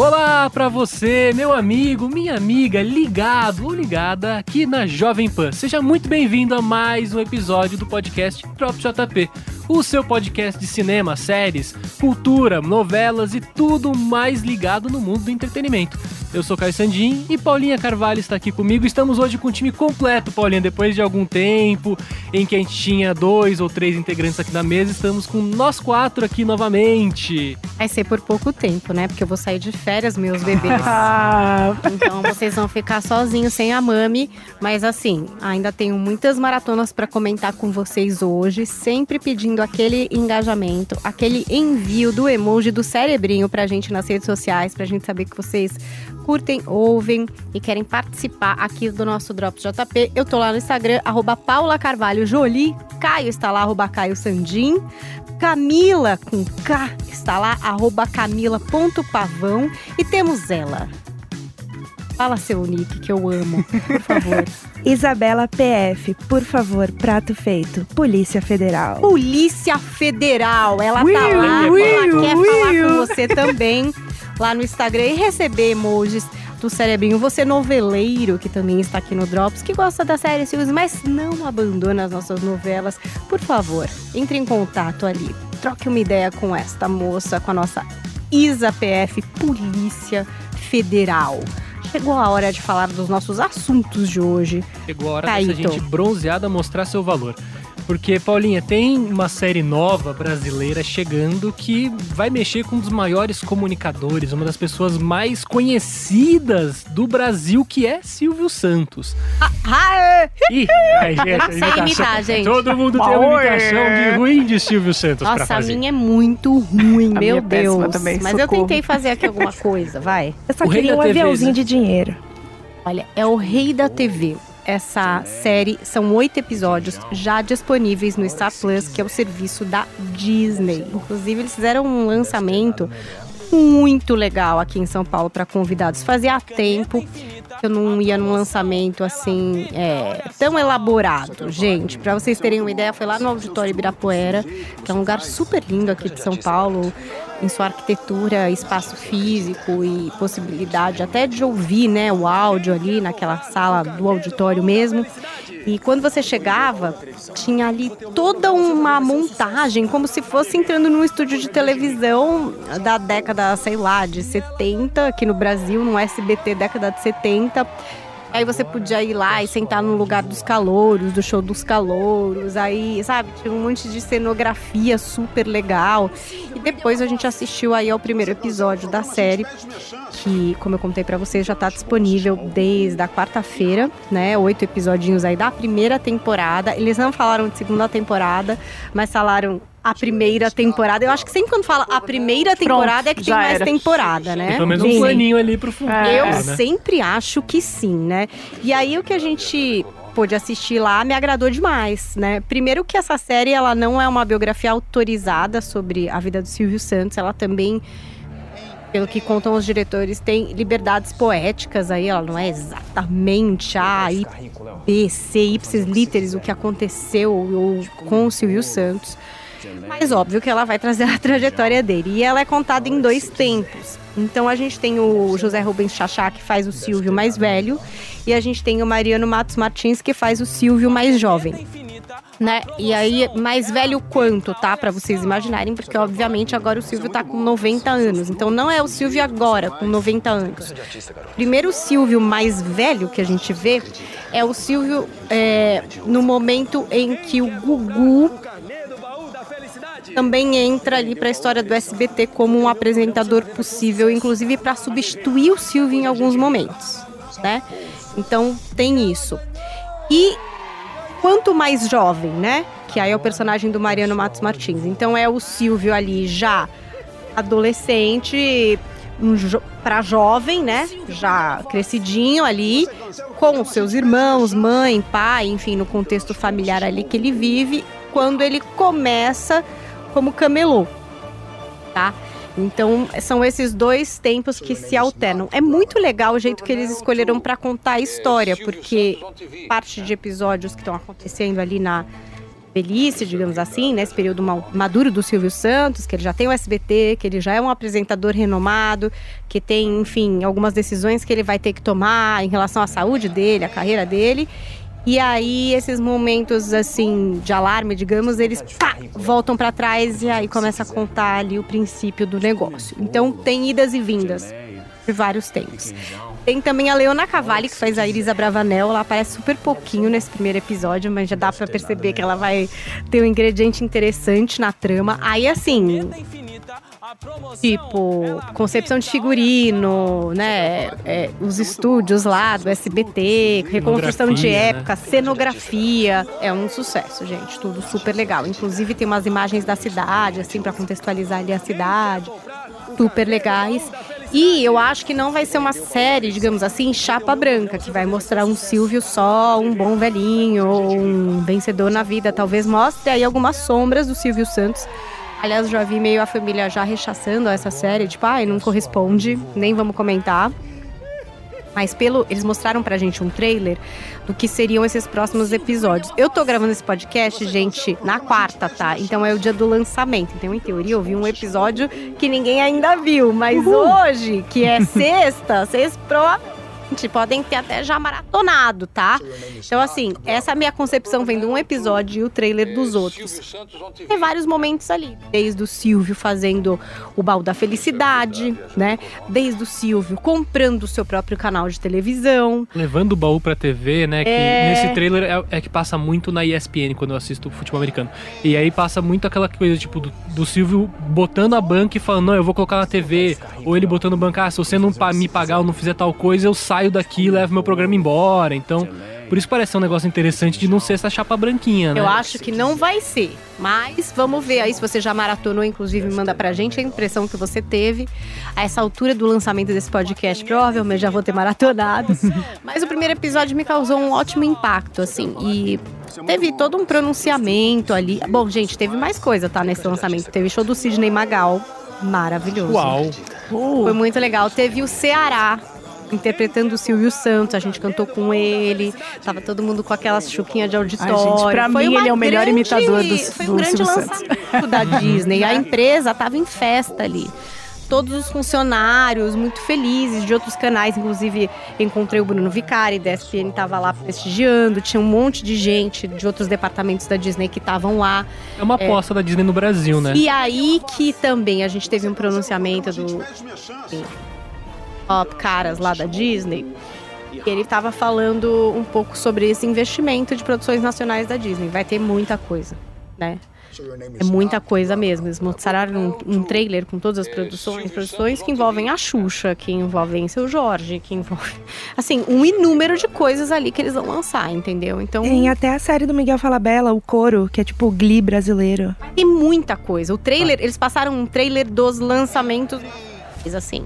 Olá para você, meu amigo, minha amiga, ligado ou ligada aqui na Jovem Pan. Seja muito bem-vindo a mais um episódio do podcast Drop JP, o seu podcast de cinema, séries, cultura, novelas e tudo mais ligado no mundo do entretenimento. Eu sou Caio Sandin e Paulinha Carvalho está aqui comigo. Estamos hoje com o time completo, Paulinha. Depois de algum tempo em que a gente tinha dois ou três integrantes aqui na mesa, estamos com nós quatro aqui novamente. Vai ser por pouco tempo, né? Porque eu vou sair de férias, meus bebês. então vocês vão ficar sozinhos sem a mami. Mas assim, ainda tenho muitas maratonas para comentar com vocês hoje, sempre pedindo aquele engajamento, aquele envio do emoji do cerebrinho pra gente nas redes sociais, pra gente saber que vocês curtem, ouvem e querem participar aqui do nosso Drops JP, eu tô lá no Instagram, arroba Paula Carvalho Jolie, Caio está lá, arroba Caio Sandim, Camila com K está lá, arroba camila.pavão e temos ela. Fala seu nick que eu amo, por favor. Isabela PF, por favor, prato feito. Polícia Federal. Polícia Federal, ela tá lá, Will, ela quer Will. falar com você também lá no Instagram e receber emojis do Cerebrinho. Você noveleiro que também está aqui no Drops, que gosta da série Silvio, mas não abandona as nossas novelas, por favor, entre em contato ali. Troque uma ideia com esta moça, com a nossa Isa PF, Polícia Federal. Chegou a hora de falar dos nossos assuntos de hoje. Chegou a hora Caíto. dessa gente bronzeada mostrar seu valor. Porque, Paulinha, tem uma série nova brasileira chegando que vai mexer com um dos maiores comunicadores, uma das pessoas mais conhecidas do Brasil, que é Silvio Santos. Ah, Ih, ai, gente, a Sei imitação- imitar, gente. Todo mundo tem uma imitação de ruim de Silvio Santos pra Nossa, a fazer. minha é muito ruim, meu minha é Deus. também, Mas eu socorro. tentei fazer aqui alguma coisa, vai. Eu só O queria um TV, aviãozinho né? de dinheiro. Olha, é o Rei da TV. Essa série são oito episódios já disponíveis no Star Plus, que é o serviço da Disney. Inclusive, eles fizeram um lançamento muito legal aqui em São Paulo para convidados. Fazia tempo que eu não ia num lançamento assim é, tão elaborado. Gente, para vocês terem uma ideia, foi lá no Auditório Ibirapuera, que é um lugar super lindo aqui de São Paulo, em sua arquitetura, espaço físico e possibilidade até de ouvir né, o áudio ali naquela sala do auditório mesmo. E quando você chegava, tinha ali toda uma montagem, como se fosse entrando num estúdio de televisão da década, sei lá, de 70, aqui no Brasil, no SBT década de 70. Aí você podia ir lá e sentar no lugar dos calouros, do show dos calouros. Aí, sabe, tinha um monte de cenografia super legal. E depois a gente assistiu aí ao primeiro episódio da série, que, como eu contei pra vocês, já tá disponível desde a quarta-feira, né? Oito episodinhos aí da primeira temporada. Eles não falaram de segunda temporada, mas falaram a primeira temporada. Eu acho que sempre quando fala a primeira temporada é que tem mais era. temporada, né? Tem pelo menos Sim. um planinho ali pro fundo. É. Eu né? sempre acho que sim, né? E aí o que a gente pôde assistir lá me agradou demais, né? Primeiro que essa série ela não é uma biografia autorizada sobre a vida do Silvio Santos, ela também pelo que contam os diretores, tem liberdades poéticas aí, ela não é exatamente A, I, B, C, Y, literis, o que aconteceu ou com o Silvio Santos. Mas óbvio que ela vai trazer a trajetória dele. E ela é contada em dois tempos. Então a gente tem o José Rubens Chachá, que faz o Silvio mais velho, e a gente tem o Mariano Matos Martins, que faz o Silvio mais jovem. Né? E aí, mais velho quanto, tá? Pra vocês imaginarem, porque obviamente agora o Silvio tá com 90 anos. Então não é o Silvio agora, com 90 anos. Primeiro o Silvio mais velho que a gente vê é o Silvio é, no momento em que o Gugu também entra ali para a história do SBT como um apresentador possível, inclusive para substituir o Silvio em alguns momentos, né? Então tem isso. E quanto mais jovem, né? Que aí é o personagem do Mariano Matos Martins. Então é o Silvio ali já adolescente, um jo para jovem, né? Já crescidinho ali, com seus irmãos, mãe, pai, enfim, no contexto familiar ali que ele vive, quando ele começa como camelô, tá? Então, são esses dois tempos que se alternam. É muito legal o jeito que eles escolheram para contar a história, porque parte de episódios que estão acontecendo ali na velhice, digamos assim, nesse período maduro do Silvio Santos, que ele já tem o SBT, que ele já é um apresentador renomado, que tem, enfim, algumas decisões que ele vai ter que tomar em relação à saúde dele, à carreira dele. E aí esses momentos assim de alarme, digamos, eles pá, voltam para trás e aí começa a contar ali o princípio do negócio. Então tem idas e vindas de vários tempos. Tem também a Leona Cavalli, que faz a Irisa Bravanel. Ela aparece super pouquinho nesse primeiro episódio, mas já dá para perceber que ela vai ter um ingrediente interessante na trama. Aí, assim, Tipo, concepção de figurino, né? É, os estúdios lá do SBT, reconstrução de né? época, cenografia. É um sucesso, gente. Tudo super legal. Inclusive tem umas imagens da cidade, assim, para contextualizar ali a cidade. Super legais. E eu acho que não vai ser uma série, digamos assim, chapa branca, que vai mostrar um Silvio só, um bom velhinho, um vencedor na vida. Talvez mostre aí algumas sombras do Silvio Santos Aliás, já vi meio a família já rechaçando essa série, tipo, ai, ah, não corresponde, nem vamos comentar. Mas pelo, eles mostraram pra gente um trailer do que seriam esses próximos episódios. Eu tô gravando esse podcast, gente, na quarta, tá? Então é o dia do lançamento. Então, em teoria, eu vi um episódio que ninguém ainda viu. Mas Uhul. hoje, que é sexta, vocês provavelmente podem ter até já maratonado, tá? Então, assim, essa é minha concepção vem de um episódio e o trailer dos outros. Tem vários momentos ali, desde o Silvio fazendo o baú da felicidade, né? Desde o Silvio comprando o seu próprio canal de televisão. Levando o baú pra TV, né? Que é... nesse trailer é, é, que passa muito na ESPN quando eu assisto futebol americano. E aí passa muito aquela coisa, tipo, do, do Silvio botando a banca e falando, não, eu vou colocar na TV. Ou ele botando banca, ah, se você não me pagar ou não fizer tal coisa, eu saio saio daqui e levo meu programa embora. Então, por isso parece um negócio interessante de não ser essa chapa branquinha, né? Eu acho que não vai ser. Mas vamos ver aí se você já maratonou, inclusive manda pra gente a impressão que você teve. A essa altura do lançamento desse podcast, provavelmente já vou ter maratonado. Mas o primeiro episódio me causou um ótimo impacto, assim. E teve todo um pronunciamento ali. Bom, gente, teve mais coisa, tá, nesse lançamento. Teve show do Sidney Magal. Maravilhoso. Uau! Foi muito legal. Teve o Ceará, interpretando o Silvio Santos, a gente cantou com ele, tava todo mundo com aquelas chuquinhas de auditório. Ai, gente, pra foi mim ele é o melhor grande, imitador do, Foi um grande lançamento da Disney. A empresa tava em festa ali todos os funcionários muito felizes de outros canais, inclusive encontrei o Bruno Vicari da ESPN estava lá prestigiando, tinha um monte de gente de outros departamentos da Disney que estavam lá. É uma aposta é, da Disney no Brasil, né? E aí que também a gente teve um pronunciamento do caras lá da Disney. E ele estava falando um pouco sobre esse investimento de produções nacionais da Disney. Vai ter muita coisa, né? É muita coisa mesmo. Eles mostraram um, um trailer com todas as produções, produções que envolvem a Xuxa, que envolvem seu Jorge, que envolvem, assim, um inúmero de coisas ali que eles vão lançar, entendeu? Então tem até a série do Miguel Falabella, o Coro, que é tipo o Glee brasileiro. Tem muita coisa. O trailer, eles passaram um trailer dos lançamentos, assim.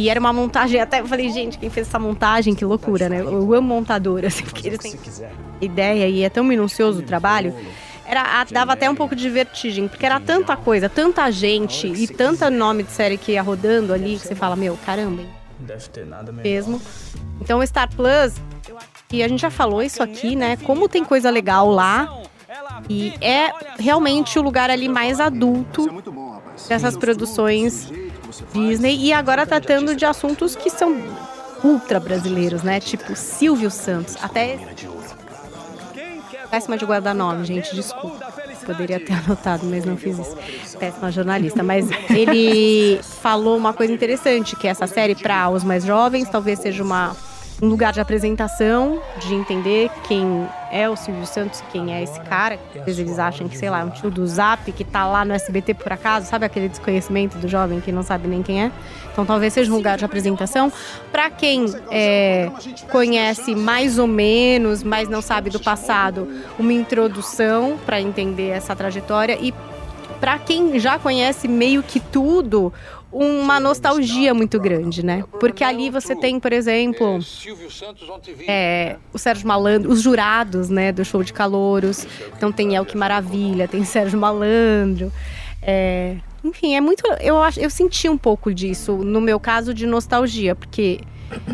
E era uma montagem, até eu falei, gente, quem fez essa montagem, que loucura, né? Eu amo montador, assim, porque eles têm ideia e é tão minucioso o trabalho. Era, dava até um pouco de vertigem, porque era tanta coisa, tanta gente e tanta nome de série que ia rodando ali, que você fala, meu, caramba. Deve ter nada mesmo. Então o Star Plus, e a gente já falou isso aqui, né? Como tem coisa legal lá. E é realmente o lugar ali mais adulto dessas produções Disney e agora tratando de assuntos que são ultra brasileiros, né? Tipo Silvio Santos, até péssima de guardar nome, gente, desculpa. Poderia ter anotado, mas não fiz isso. Péssima jornalista, mas ele falou uma coisa interessante, que essa série para os mais jovens talvez seja uma um lugar de apresentação, de entender quem é o Silvio Santos, quem é esse cara. Às vezes eles acham que, sei lá, é um tio do Zap que tá lá no SBT por acaso, sabe aquele desconhecimento do jovem que não sabe nem quem é? Então talvez seja um lugar de apresentação. Para quem é, conhece mais ou menos, mas não sabe do passado, uma introdução para entender essa trajetória e para quem já conhece meio que tudo, uma nostalgia muito grande, né? Porque ali você tem, por exemplo, é, o Sérgio Malandro, os jurados, né, do show de calouros. Então tem El Que Maravilha, tem Sérgio Malandro. É, enfim, é muito. Eu acho, eu senti um pouco disso no meu caso de nostalgia, porque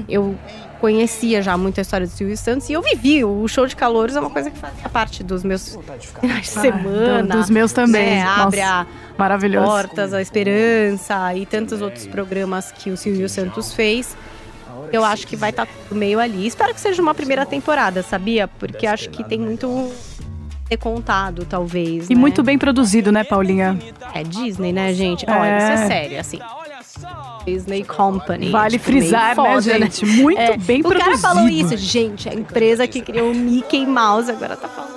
eu conhecia já muito a história do Silvio Santos e eu vivi. O show de calouros é uma coisa que fazia parte dos meus finais de semana. dos meus também. né? Nossa, Abre a Maravilhoso. Portas, a Esperança e tantos outros programas que o Silvio Santos fez. Eu acho que vai estar tudo meio ali. Espero que seja uma primeira temporada, sabia? Porque acho que tem muito ter contado, talvez. E né? muito bem produzido, né, Paulinha? É Disney, né, gente? Olha, É. isso é sério, assim. Disney Company. Vale tipo, frisar, né, foda, gente? Muito É, bem o produzido. cara falou isso, gente. A empresa que criou o Mickey Mouse agora tá falando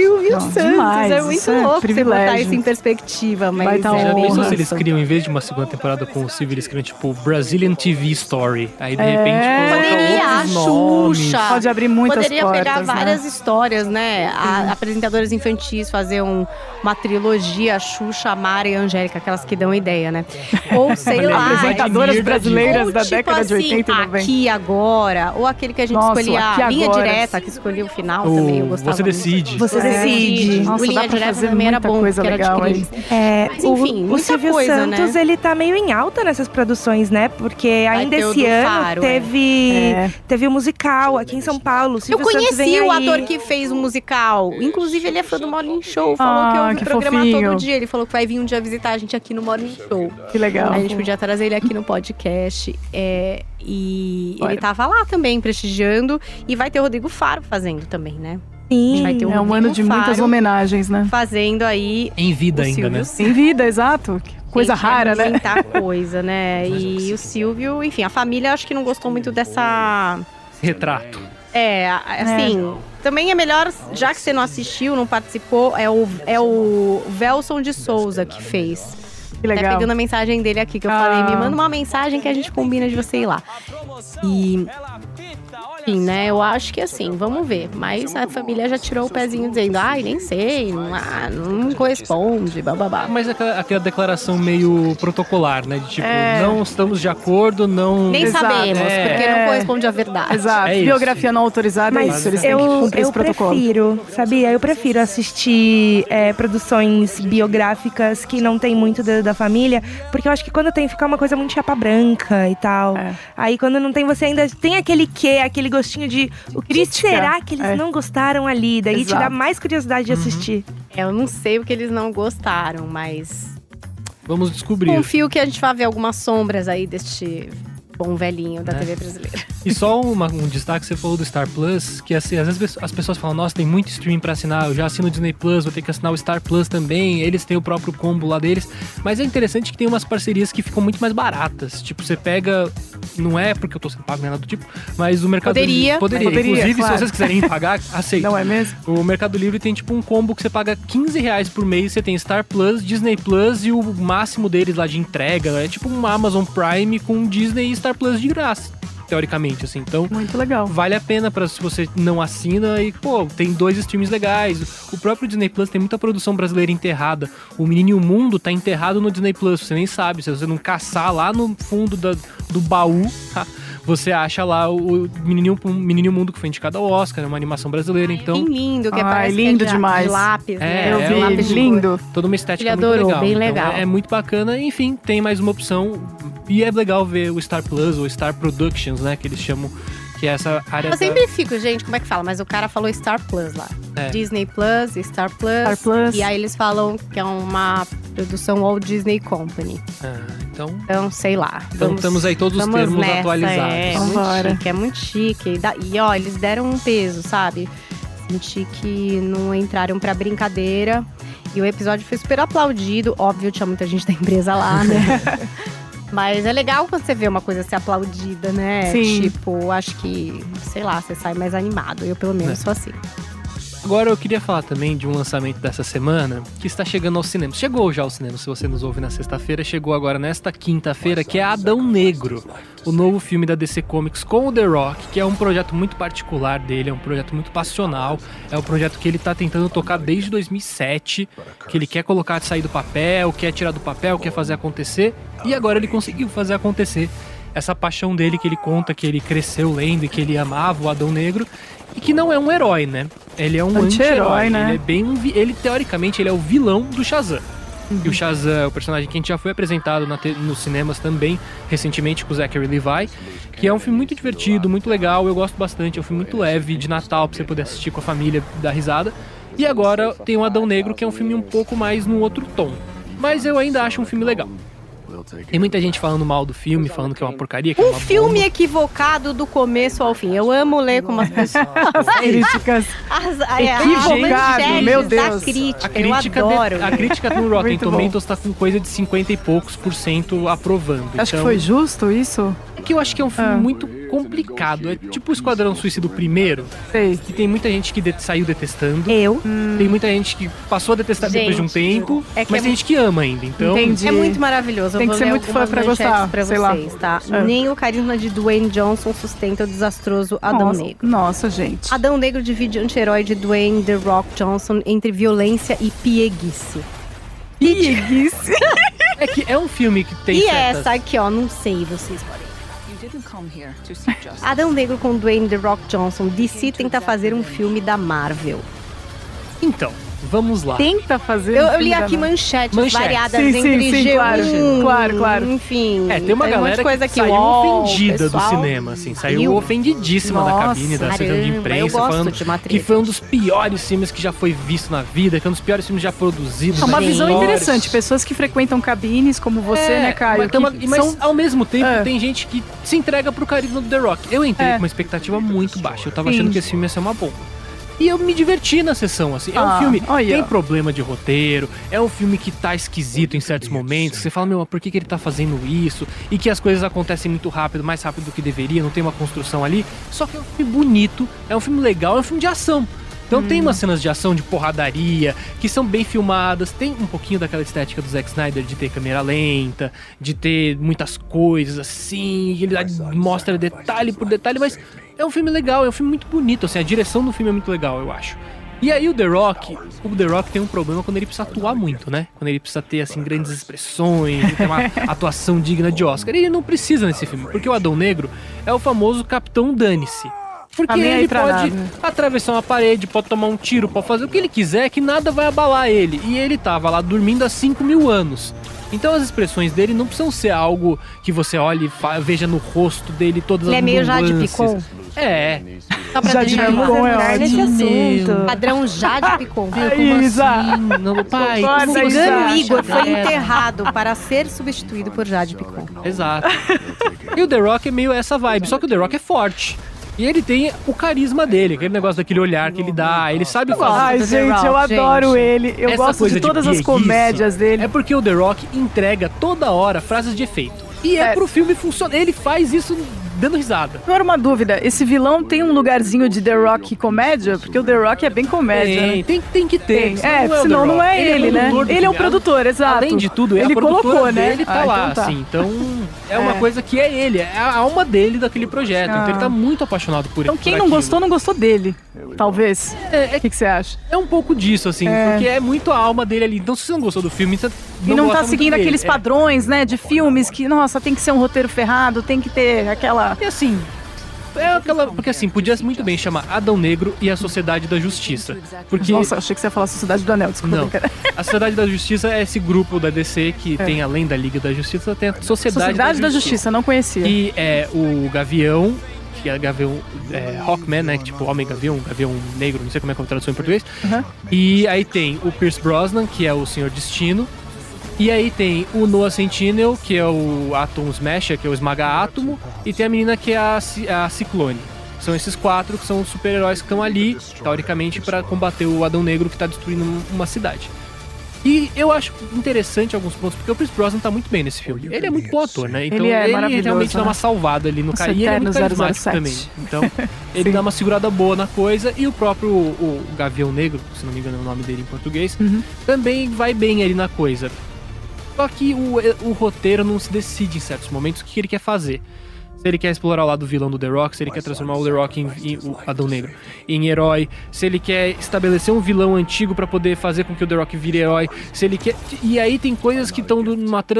Silvio Não, Santos. demais, é muito isso é louco você botar privilégio. isso em perspectiva, mas Vai tá é pensou se eles criam, em vez de uma segunda temporada com o Silvio, eles criam tipo Brazilian TV Story. Aí de É. repente Poderia, a. Xuxa. Pode abrir muitas Poderia portas, pegar né? várias histórias, né? A, apresentadoras infantis fazer um- uma trilogia, Xuxa, Mara e Angélica, aquelas que dão ideia, né? Ou sei lá. Apresentadoras brasileiras ou, da tipo década de assim, 80 e 90. Aqui agora, ou aquele que a gente Nossa, escolhia, a linha Agora. direta, que escolhia o final O também, eu gostava Você muito. Decide. Você É. decide. Nossa, o linha dá pra direta fazer também era bom, coisa porque era legal, de hein? criança. É, Mas, o- enfim, o, muita Silvio coisa, Santos, né? ele tá meio em alta nessas produções, né? Porque ainda o esse ano Faro, é. teve, É. teve o musical aqui em São Paulo. O Eu Silvio vem conheci o aí. ator que fez o musical. Inclusive, ele é fã do Morning Show. Falou Ah, que ouve que o programa fofinho. todo dia. Ele falou que vai vir um dia visitar a gente aqui no Morning Show. Que legal. A gente podia trazer ele aqui no podcast. É, e Bora. ele tava lá também, prestigiando. E vai ter o Rodrigo Faro fazendo também, né? Sim. Vai ter o É um ano de muitas homenagens, né? Fazendo aí. Em vida o ainda, Silvio né? Em vida, exato. Coisa Gente, rara, é né? Muita coisa, né? E o Silvio, enfim, a família acho que não gostou muito dessa. Retrato. É, assim, também é melhor, já que você não assistiu, não participou, é o, é o Velson de Souza que fez. Que Tá legal. pegando a mensagem dele aqui, que eu Ah. falei, me manda uma mensagem que a gente combina de você ir lá. E. Enfim, né? Eu acho que assim, vamos ver. Mas a família já tirou o pezinho dizendo, ai, nem sei, não, ah, não corresponde, bababá. Mas aquela, aquela declaração meio protocolar, né? De tipo, É. não estamos de acordo, não. Nem Exato, sabemos, é. porque não corresponde à verdade. Exato. É isso. Biografia não autorizada é Mas isso. Eles têm que eu, cumprir eu esse protocolo. prefiro, sabia? Eu prefiro assistir é, produções biográficas que não tem muito da, da família, porque eu acho que quando tem fica uma coisa muito chapa branca e tal. É. Aí quando não tem, você ainda tem aquele quê, aquele gostinho de o que Crítica. será que eles É. não gostaram ali? Daí te dá Exato. mais curiosidade de assistir. É, Eu não sei o que eles não gostaram, mas Vamos descobrir. confio que a gente vai ver algumas sombras aí deste bom velhinho da É. TV brasileira. E só uma- um destaque, você falou do Star Plus, que assim, às vezes as pessoas falam, nossa, tem muito stream pra assinar, eu já assino o Disney Plus, vou ter que assinar o Star Plus também, eles têm o próprio combo lá deles. Mas é interessante que tem umas parcerias que ficam muito mais baratas. Tipo, você pega. Não é porque eu tô sendo pago, nem nada do tipo, mas o Mercado Poderia, Livre. Poderia. poderia, Inclusive, claro. se vocês quiserem pagar, aceito. Não é mesmo? O Mercado Livre tem tipo um combo que você paga 15 reais por mês, você tem Star Plus, Disney Plus e o máximo deles lá de entrega. É tipo um Amazon Prime com Disney e Star Plus de graça, teoricamente, assim. Então, Muito legal. vale a pena para se você não assina e, pô, tem dois streams legais. O próprio Disney Plus tem muita produção brasileira enterrada. O Menino e o Mundo tá enterrado no Disney Plus, você nem sabe. Se você não caçar lá no fundo da- do baú, você acha lá o Menino, o Menino e o Mundo que foi indicado ao Oscar, é uma animação brasileira, então Bem lindo, que Ai, parece que lindo é de, demais. de lápis, É, né? Eu é vi, um lápis de cor. lindo. toda uma estética Ele adorou, legal. bem Então, legal. É, é muito bacana, enfim, tem mais uma opção. E é legal ver o Star Plus ou Star Productions, né, que eles chamam, que é essa área Eu da- sempre fico, gente, como é que fala? Mas o cara falou Star Plus lá. É. Disney Plus, Star Plus. Star Plus. E aí eles falam que é uma produção Walt Disney Company. Ah, então, Então, sei lá. Então, estamos aí todos os termos nessa, atualizados. É, muito Vambora. chique, é muito chique. E, da- e, ó, eles deram um peso, sabe? Senti que não entraram pra brincadeira. E o episódio foi super aplaudido. Óbvio, tinha muita gente da empresa lá, né? Mas é legal quando você vê uma coisa ser aplaudida, né? Sim. Tipo, acho que, sei lá, você sai mais animado. Eu, pelo menos, É. sou assim. Agora eu queria falar também de um lançamento dessa semana que está chegando ao cinema. Chegou já ao cinema, se você nos ouve na sexta-feira, chegou agora nesta quinta-feira, que é Adão Negro, o novo filme da DC Comics com o The Rock, que é um projeto muito particular dele, é um projeto muito passional, é um projeto que ele está tentando tocar desde 2007, que ele quer colocar sair do papel, quer tirar do papel, quer fazer acontecer, e agora ele conseguiu fazer acontecer essa paixão dele que ele conta que ele cresceu lendo e que ele amava o Adão Negro e que não é um herói, né? Ele é um Anti-herói, anti-herói, né? Ele é bem um ele teoricamente ele é o vilão do Shazam. Uhum. E o Shazam é o personagem que a gente já foi apresentado nos cinemas também, recentemente com o Zachary Levi, que é um filme muito divertido, muito legal, eu gosto bastante, é um filme muito leve, de Natal, pra você poder assistir com a família, dar risada. E agora tem o Adão Negro, que é um filme um pouco mais no outro tom. Mas eu ainda acho um filme legal. Tem muita gente falando mal do filme, falando que é uma porcaria, que é Um uma filme bomba. equivocado do começo ao fim. Eu amo ler como as pessoas. Críticas. As, é, as Equivocado, manchetes meu da Deus. crítica. A crítica, eu de- adoro. a crítica no Rotten. Tomatoes tá com coisa de 50 e poucos por cento aprovando. Acho que Então, foi justo isso. É que eu acho que é um filme Ah. muito complicado. É tipo o Esquadrão Suicida primeiro, Sei. que tem muita gente que de- saiu detestando. Eu. Tem muita gente que passou a detestar depois de um Gente, tempo, é que mas é tem gente que ama ainda. Então, Entendi. É muito maravilhoso. Tem que ser muito fã pra gostar, pra sei lá. vocês, tá? É. Nem o carisma de Dwayne Johnson sustenta o desastroso Adão nossa, Negro. Nossa, gente. Adão Negro divide o anti-herói de Dwayne The Rock Johnson entre violência e pieguice. Pieguice. é que é um filme que tem e certas... essa aqui, ó, não sei, vocês podem. Adão Negro com Dwayne The Rock Johnson. DC tenta fazer um filme da Marvel. Então, vamos lá. Tenta fazer. Eu, um eu li aqui da- manchetes, Manchetes. variadas Sim, sim, entre sim, G1, claro, claro, claro. enfim. É, tem uma um monte galera de coisa que aqui, saiu UOL, ofendida do pessoal. cinema, assim. Saiu ofendidíssima da Nossa, cabine da sessão de imprensa, falando de que foi um dos piores filmes que já foi visto na vida, que é um dos piores filmes já produzidos. É uma na visão interessante. Pessoas que frequentam cabines, como você, É, né, Caio? Mas, tem que mas são- ao mesmo tempo É. tem gente que se entrega pro carisma do The Rock. Eu entrei É. com uma expectativa muito baixa. Eu tava Sim. achando que esse filme ia ser uma bomba. E eu me diverti na sessão, assim. É um Ah, filme olha. tem problema de roteiro, é um filme que tá esquisito em certos momentos. Você fala, meu, por que, que ele tá fazendo isso? E que as coisas acontecem muito rápido, mais rápido do que deveria, não tem uma construção ali. Só que é um filme bonito, é um filme legal, é um filme de ação. Então tem umas cenas de ação, de porradaria, que são bem filmadas. Tem um pouquinho daquela estética do Zack Snyder de ter câmera lenta, de ter muitas coisas assim, ele mostra detalhe por detalhe, mas é um filme legal, é um filme muito bonito, assim, a direção do filme é muito legal, eu acho. E aí o The Rock, o The Rock tem um problema quando ele precisa atuar muito, né? Quando ele precisa ter, assim, grandes expressões, ter uma atuação digna de Oscar. E ele não precisa nesse filme, porque o Adão Negro é o famoso Capitão Dane-se. Porque Tá ele pode nada. atravessar uma parede, pode tomar um tiro, pode fazer o que ele quiser, que nada vai abalar ele. E ele tava lá dormindo há 5 mil anos. Então as expressões dele não precisam ser algo que você olhe e veja no rosto dele todas Ele as é meio Jade. Picon. É. Só pra Jade Picon é ótimo. assunto. Padrão Jade Picon. Como Isa. assim? Não, pai, como O você Isa. Gano acha, Igor foi enterrado para ser substituído por Jade Picon. Exato. E o The Rock é meio essa vibe, só que o The Rock é forte. E ele tem o carisma dele, aquele negócio daquele olhar que ele dá, ele sabe fazer. Ai, gente, eu adoro gente. ele. Eu Essa gosto de todas as pieguice comédias dele. É porque o The Rock entrega toda hora frases de efeito. E é É. pro filme funcionar. Ele faz isso dando risada. Agora uma dúvida, esse vilão tem um lugarzinho de The Rock comédia? Porque o The Rock é bem comédia, Tem, né? tem, tem que ter. Tem. É, o senão The não é ele, né? produtor do Ele é o produtor, exato. Além de tudo, é ele colocou, né? dele tá Ah, lá, então tá. assim. Então, é uma É. coisa que é ele, é a alma dele daquele projeto. Ah. Então ele tá muito apaixonado por Então por quem não aquilo. gostou, não gostou dele. Talvez. É, é O que, que você acha? É um pouco disso, assim, É. porque é muito a alma dele ali. Então, se você não gostou do filme, você E não não gosta tá seguindo dele. aqueles É. padrões, né, de filmes que, nossa, tem que ser um roteiro ferrado, tem que ter aquela. E assim, é aquela. Porque assim, podia muito bem chamar Adão Negro e a Sociedade da Justiça. Porque. Nossa, achei que você ia falar Sociedade do Anel, desculpa. Não. A Sociedade da Justiça é esse grupo da DC que tem, além da Liga da Justiça, tem a Sociedade, É. Sociedade da Justiça, não conhecia. Que é o Gavião, que é Gavião é, Hawkman, né? Que tipo Homem Gavião, Gavião Negro, não sei como é que é a tradução em português. Uhum. E aí tem o Pierce Brosnan, que é o Senhor Destino. E aí tem o Noah Sentinel, que é o Atom Smasher, que é o Esmaga Átomo. E tem a menina que é a, a Ciclone. São esses quatro que são os super-heróis que estão ali, teoricamente, para combater o Adão Negro que tá destruindo uma cidade. E eu acho interessante alguns pontos, porque o Chris Brosnan tá muito bem nesse filme. Ele é muito bom ator, né? Então Ele é ele realmente dá né? uma salvada ali no cara. E ele é muito carismático 007. também. Então, ele dá uma segurada boa na coisa. E o próprio o, o Gavião Negro, se não me engano é o nome dele em português, Uhum. também vai bem ali na coisa. Só que o, o roteiro não se decide em certos momentos o que ele quer fazer. Se ele quer explorar o lado vilão do The Rock, se ele quer transformar o The Rock em, em- o Adão Negro em herói, se ele quer estabelecer um vilão antigo pra poder fazer com que o The Rock vire herói, se ele quer. E aí tem coisas que estão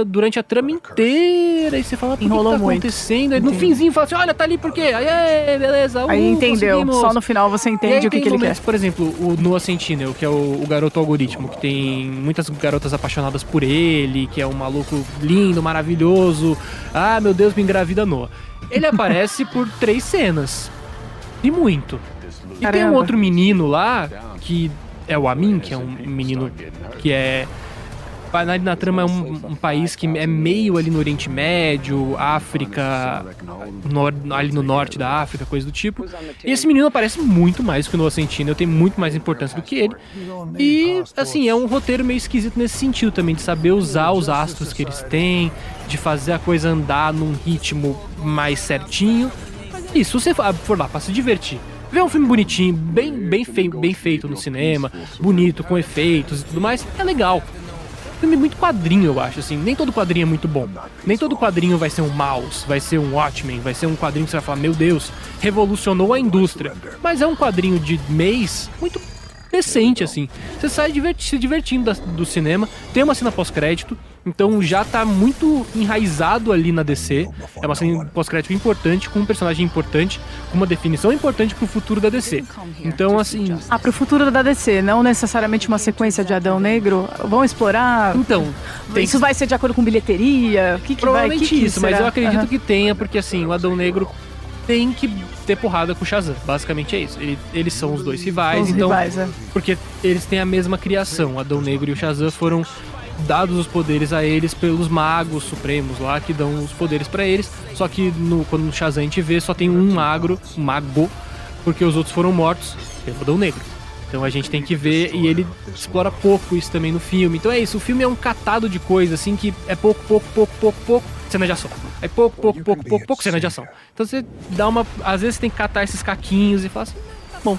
durante a trama inteira, e você fala, por que que Enrolou tá muito. acontecendo? Aí no Entendi. finzinho fala assim: olha, tá ali por quê? Aí, é, beleza. Aí uh, entendeu. conseguimos. Só no final você aí entende o que, que ele quer. Por exemplo, o Noah Sentinel, que é o, o garoto algoritmo, que tem muitas garotas apaixonadas por ele, que é um maluco lindo, maravilhoso. Ah, meu Deus, me engravida Noah. Ele aparece por três cenas. E muito. E tem um Caramba. outro menino lá, que é o Amin, que é um menino que é. Na, trama é um, um país que é meio ali no Oriente Médio, África, nor- ali no norte da África, coisa do tipo. E esse menino aparece muito mais que o Noah Centineo, tem muito mais importância do que ele. E, assim, é um roteiro meio esquisito nesse sentido também, de saber usar os astros que eles têm, de fazer a coisa andar num ritmo mais certinho. Mas é se você for lá pra se divertir, ver um filme bonitinho, bem, bem, fei- bem feito no cinema, bonito, com efeitos e tudo mais, é legal filme muito quadrinho, eu acho, assim. Nem todo quadrinho é muito bom. Nem todo quadrinho vai ser um Mouse, vai ser um Watchmen, vai ser um quadrinho que você vai falar, meu Deus, revolucionou a indústria. Mas é um quadrinho de mês muito decente, assim. Você sai diverti- se divertindo da- do cinema, tem uma cena pós-crédito, então já tá muito enraizado ali na DC. É uma cena pós-crédito importante, com um personagem importante, com uma definição importante pro futuro da DC. Então, assim, Ah, pro futuro da DC, não necessariamente uma sequência de Adão Negro. Vão explorar. então, tem Isso vai ser de acordo com bilheteria? O que, que vai Provavelmente que que isso, mas eu acredito Aham. que tenha, porque assim, o Adão Negro tem que ter porrada com o Shazam. Basicamente é isso. Ele- eles são os dois rivais, Os então. rivais, é. Porque eles têm a mesma criação. O Adão Negro e o Shazam foram dados os poderes a eles pelos magos supremos lá, que dão os poderes pra eles. Só que no, quando no Shazam a gente vê, só tem um magro, um mago, porque os outros foram mortos pelo Adão Negro. Então a gente tem que ver e ele explora pouco isso também no filme. Então é isso, o filme é um catado de coisas assim que é pouco, pouco, pouco, pouco, pouco, cena de ação. Aí pouco, pouco, pouco, pouco, pouco, cena de ação. Então você dá uma. Às vezes você tem que catar esses caquinhos e falar assim, tá bom.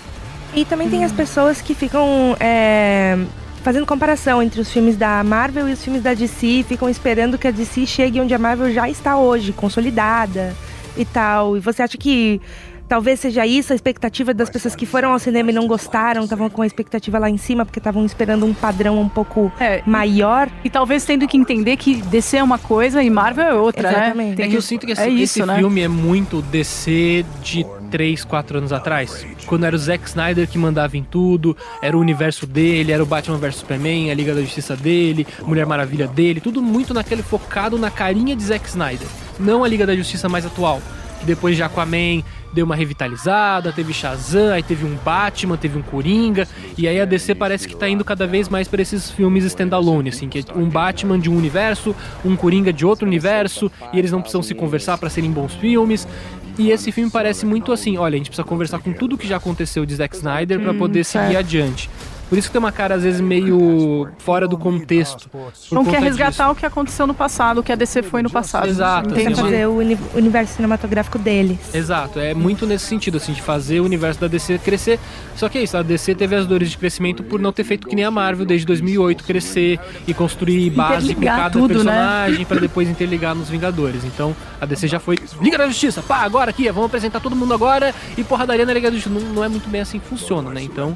E também tem as pessoas que ficam é, fazendo comparação entre os filmes da Marvel e os filmes da DC, ficam esperando que a DC chegue onde a Marvel já está hoje, consolidada e tal. E você acha que talvez seja isso a expectativa das pessoas que foram ao cinema e não gostaram, estavam com a expectativa lá em cima porque estavam esperando um padrão um pouco É, maior? E talvez tendo que entender que DC é uma coisa e Marvel é outra, Exatamente. né? Tem É que eu sinto que esse, é isso, esse né? filme é muito DC de 3, 4 anos atrás. Quando era o Zack Snyder que mandava em tudo, era o universo dele, era o Batman vs Superman, a Liga da Justiça dele, Mulher Maravilha dele, tudo muito naquele focado na carinha de Zack Snyder. Não a Liga da Justiça mais atual. Que depois de Aquaman deu uma revitalizada, teve Shazam, aí teve um Batman, teve um Coringa, e aí a DC parece que tá indo cada vez mais para esses filmes standalone, assim, que é um Batman de um universo, um Coringa de outro universo, e eles não precisam se conversar para serem bons filmes. E esse filme parece muito assim, olha, a gente precisa conversar com tudo que já aconteceu de Zack Snyder para poder seguir adiante. Por isso que tem uma cara às vezes meio fora do contexto. Não quer resgatar disso. o que aconteceu no passado, o que a DC foi no passado. Exato, Quer assim, Entendi. fazer o uni- universo cinematográfico deles. Exato, é muito nesse sentido, assim, de fazer o universo da DC crescer. Só que é isso, a DC teve as dores de crescimento por não ter feito que nem a Marvel desde 2008 crescer e construir base com cada tudo, né? personagem pra depois interligar nos Vingadores. Então a DC já foi Liga da Justiça, pá, agora aqui, vamos apresentar todo mundo agora e porradaria na Liga da Justiça. Não, não é muito bem assim que funciona, né? Então.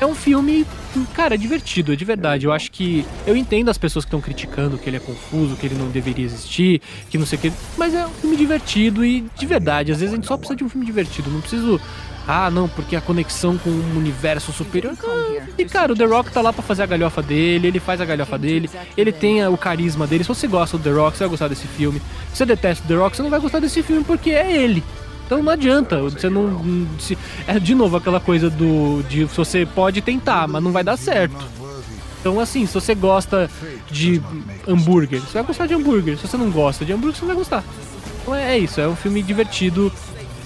É um filme, cara, divertido, de verdade. Eu acho que. Eu entendo as pessoas que estão criticando que ele é confuso, que ele não deveria existir, que não sei o que. Mas é um filme divertido e de verdade. Às vezes a gente só precisa de um filme divertido. Não preciso. Ah, não, porque a conexão com um universo superior. E cara, o The Rock tá lá pra fazer a galhofa dele, ele faz a galhofa dele, ele tem o carisma dele. Se você gosta do The Rock, você vai gostar desse filme. Se você detesta o The Rock, você não vai gostar desse filme porque é ele. Então não adianta, você não. Se, é de novo aquela coisa do. de você pode tentar, mas não vai dar certo. Então assim, se você gosta de hambúrguer, você vai gostar de hambúrguer. Se você não gosta de hambúrguer, você não vai gostar. Então é, é isso, é um filme divertido.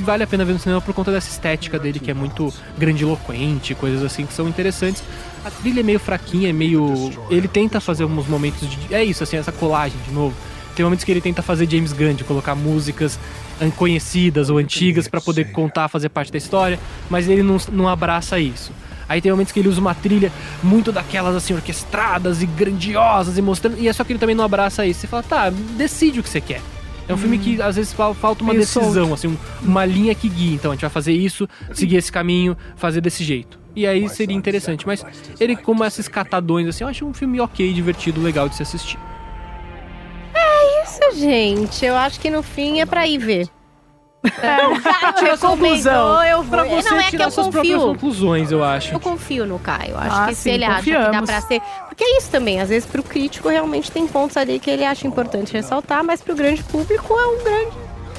Vale a pena ver no cinema por conta dessa estética dele, que é muito grandiloquente, coisas assim que são interessantes. A trilha é meio fraquinha, é meio. Ele tenta fazer alguns momentos de. É isso, assim, essa colagem de novo. Tem momentos que ele tenta fazer James Gunn, de colocar músicas conhecidas ou antigas pra poder contar, fazer parte da história, mas ele não, não abraça isso. Aí tem momentos que ele usa uma trilha muito daquelas assim, orquestradas e grandiosas e mostrando. E é só que ele também não abraça isso. Você fala, tá, decide o que você quer. É um filme que às vezes fal- falta uma Meio decisão, assim, um- uma linha que guia. Então a gente vai fazer isso, seguir esse caminho, fazer desse jeito. E aí seria interessante. Mas ele, como esses catadões, assim, eu acho um filme ok, divertido, legal de se assistir. Isso, gente. Eu acho que no fim é pra ir ver. Tira a conclusão. Eu vou. Pra você não é tirar eu suas próprias confio. conclusões, eu acho. Eu confio no Caio. Acho Ah, que se sim, ele acha que dá confiamos. pra ser. Porque é isso também. Às vezes, pro crítico, realmente tem pontos ali que ele acha importante ressaltar, mas pro grande público é um grande.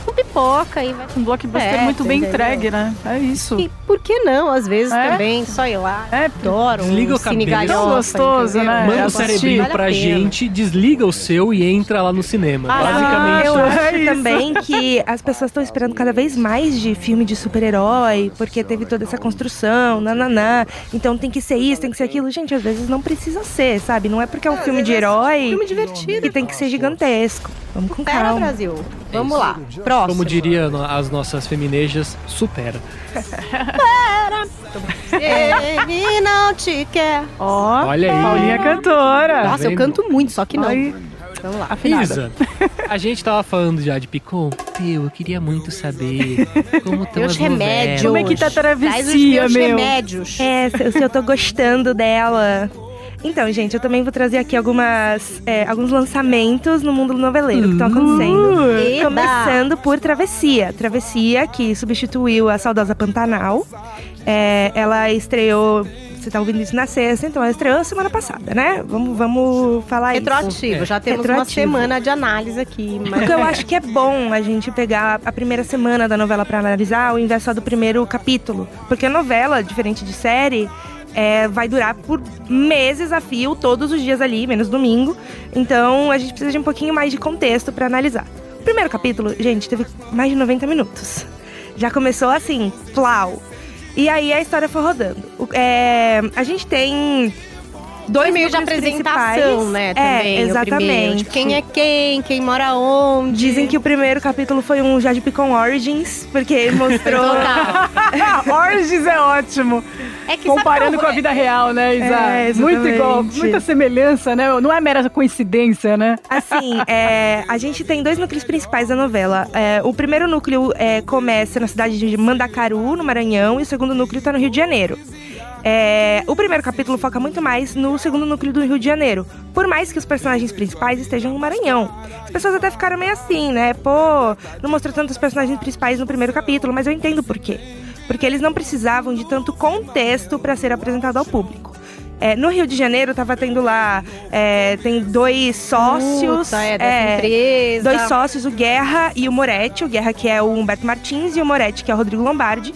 Um pipoca e vai. Um blockbuster É, muito bem entendeu? entregue, né? É isso. E por que não? Às vezes É? também, só ir lá. É, Adoro. Desliga um o cabelo. galhofa, Tão gostoso, entendeu? né? Manda É, o cerebrinho Vale a pra gente, desliga o seu e entra lá no cinema. Ah, Basicamente. eu É acho isso. também que as pessoas estão esperando cada vez mais de filme de super-herói, porque teve toda essa construção, nananã. Então tem que ser isso, tem que ser aquilo. Gente, às vezes não precisa ser, sabe? Não é porque é um filme de herói Filme divertido. que tem que ser gigantesco. Vamos com Pera, calma. Brasil. Vamos lá. Próximo. Como diria as nossas feminejas, supera. Ele não te quer. Ó, Olha aí. Paulinha cantora. Nossa, eu canto muito, só que não. Aí, Vamos lá. afinada. Isa, a gente tava falando já de Picon. Teu, eu queria muito saber como estão as remédios. Como é que tá a Traz os travessia, meus meu? remédios. É, se eu tô gostando dela. Então, gente, eu também vou trazer aqui algumas, é, alguns lançamentos no mundo noveleiro que estão acontecendo. Eba. Começando por Travessia. Travessia, que substituiu a saudosa Pantanal. É, ela estreou. Você tá ouvindo isso na sexta, então ela estreou semana passada, né? Vamos, vamos falar isso. Retroativo. Já temos uma Retroativo. semana de análise aqui. Mas... Porque eu acho que é bom a gente pegar a primeira semana da novela pra analisar, ao invés só do primeiro capítulo. Porque a novela, diferente de série, é, vai durar por meses a fio, todos os dias ali, menos domingo. Então a gente precisa de um pouquinho mais de contexto pra analisar. O primeiro capítulo, gente, teve mais de 90 minutos. Já começou assim, plau. E aí a história foi rodando. É, a gente tem dois meio de apresentação, né? Também, É, o primeiro. exatamente. Quem é quem, quem mora onde. Dizem que o primeiro capítulo foi um Jade Picon Origins, porque mostrou. Origins é ótimo. É que Comparando com a vida real, né, Isa? É, Muito igual, muita semelhança, né? Não é mera coincidência, né? Assim, é, a gente tem dois núcleos principais da novela. É, o primeiro núcleo é, começa na cidade de Mandacaru, no Maranhão, e o segundo núcleo está no Rio de Janeiro. É, o primeiro capítulo foca muito mais no segundo núcleo do Rio de Janeiro. Por mais que os personagens principais estejam no Maranhão. As pessoas até ficaram meio assim, né? Pô, não mostrou tantos personagens principais no primeiro capítulo, mas eu entendo por quê. Porque eles não precisavam de tanto contexto para ser apresentado ao público. É, no Rio de Janeiro tava tendo lá, é, tem dois sócios. É, é, empresa. Dois sócios, o Guerra e o Moretti. O Guerra que é o Humberto Martins e o Moretti que é o Rodrigo Lombardi.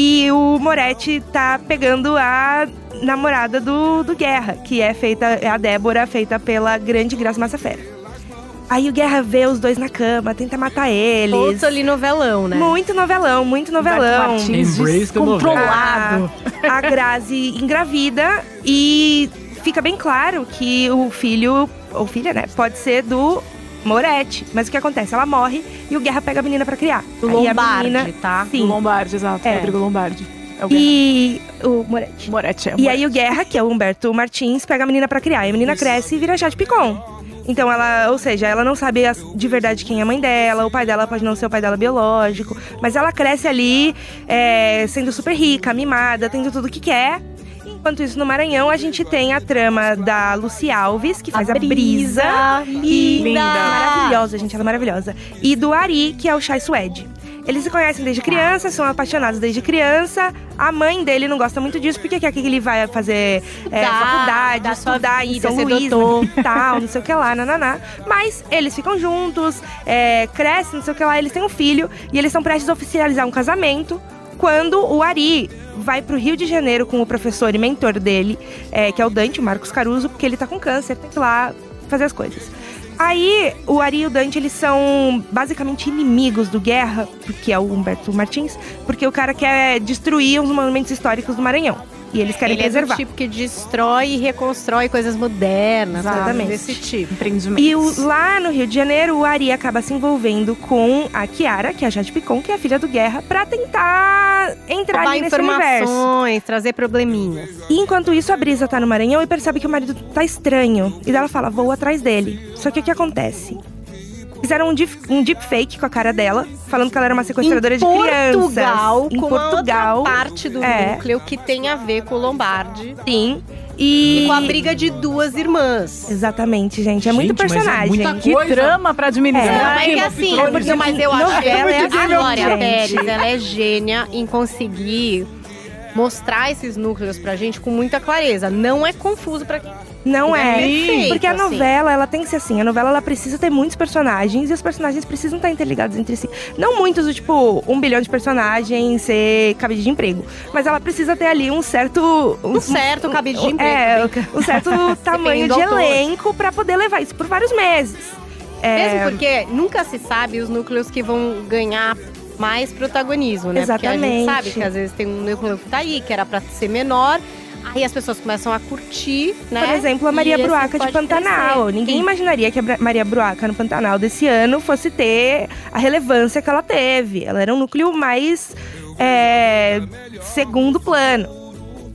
E o Moretti tá pegando a namorada do, do Guerra, que é feita, é a Débora, feita pela grande Graça Massafera. Aí o Guerra vê os dois na cama, tenta matar eles. Outro ali novelão, né? Muito novelão, muito novelão. Novela. descontrolado. A Grazi engravida e fica bem claro que o filho, ou filha, né, pode ser do Moretti. Mas o que acontece? Ela morre e o Guerra pega a menina pra criar. Lombardi, menina- tá? Sim. Lombardi, exato. É. Rodrigo Lombardi. É o. E o Moretti. Moretti é o E aí o Guerra, que é o Humberto Martins, pega a menina pra criar. E a menina cresce e vira Jade Picon. Então ela, ou seja, ela não sabe de verdade quem é a mãe dela, o pai dela pode não ser o pai dela biológico, mas ela cresce ali é, sendo super rica, mimada, tendo tudo que quer. Enquanto isso, no Maranhão, a gente tem a trama da Lucy Alves, que faz a, Brisa. E linda. maravilhosa, gente, ela é maravilhosa. E do Ari, que é o Chai Suede. Eles se conhecem desde criança, são apaixonados desde criança. A mãe dele não gosta muito disso, porque quer que ele vai fazer é, faculdade, estudar em São ser Luís, e tal, não sei o que lá, nananá. Mas eles ficam juntos, é, crescem, não sei o que lá, eles têm um filho. E eles estão prestes a oficializar um casamento quando o Ari vai pro Rio de Janeiro com o professor e mentor dele, é, que é o Dante, o Marcos Caruso, porque ele tá com câncer, tem que ir lá fazer as coisas. Aí, o Ari e o Dante, eles são basicamente inimigos do Guerra, que é o Humberto Martins, porque o cara quer destruir os monumentos históricos do Maranhão. E eles querem Ele é preservar. do tipo que destrói e reconstrói coisas modernas? Exatamente. Desse tipo. Empreendimentos. E o- lá no Rio de Janeiro, o Ari acaba se envolvendo com a Kiara, que é a Jade Picon, que é a filha do Guerra, pra tentar entrar Roubar ali nesse universo. informações, trazer probleminhas. E enquanto isso, a Brisa tá no Maranhão e percebe que o marido tá estranho. E daí ela fala, vou atrás dele. Só que o que acontece? Fizeram um, deep, um deepfake com a cara dela, falando que ela era uma sequestradora em de crianças. Portugal, em com Portugal. a outra parte do É. núcleo que tem a ver com o Lombardi. Sim. E... E com a briga de duas irmãs. Exatamente, gente. É muito Gente, mas é personagem. muita Que coisa. trama pra administrar. É. Não, é que assim, Thrones. porque, mas eu acho que Novela ela é é a Glória. Pérez, ela é gênia em conseguir mostrar esses núcleos pra gente com muita clareza. Não é confuso pra quem Não É é. perfeito, Porque a assim. novela, ela tem que ser assim. A novela, ela precisa ter muitos personagens. E os personagens precisam estar interligados entre si. Não muitos, do tipo, um bilhão de personagens ser cabide de emprego. Mas ela precisa ter ali um certo... Um certo cabide de emprego, É, bem. um certo tamanho de elenco pra poder levar isso por vários meses. É, Mesmo porque nunca se sabe os núcleos que vão ganhar mais protagonismo, né? Porque a Exatamente. gente sabe que às vezes tem um núcleo que tá aí, que era pra ser menor, aí as pessoas começam a curtir, né? Por exemplo, a Maria E esse Bruaca de Pantanal. crescer. Ninguém imaginaria que a Maria Bruaca no Pantanal desse ano fosse ter a relevância que ela teve. Ela era um núcleo mais é, segundo plano.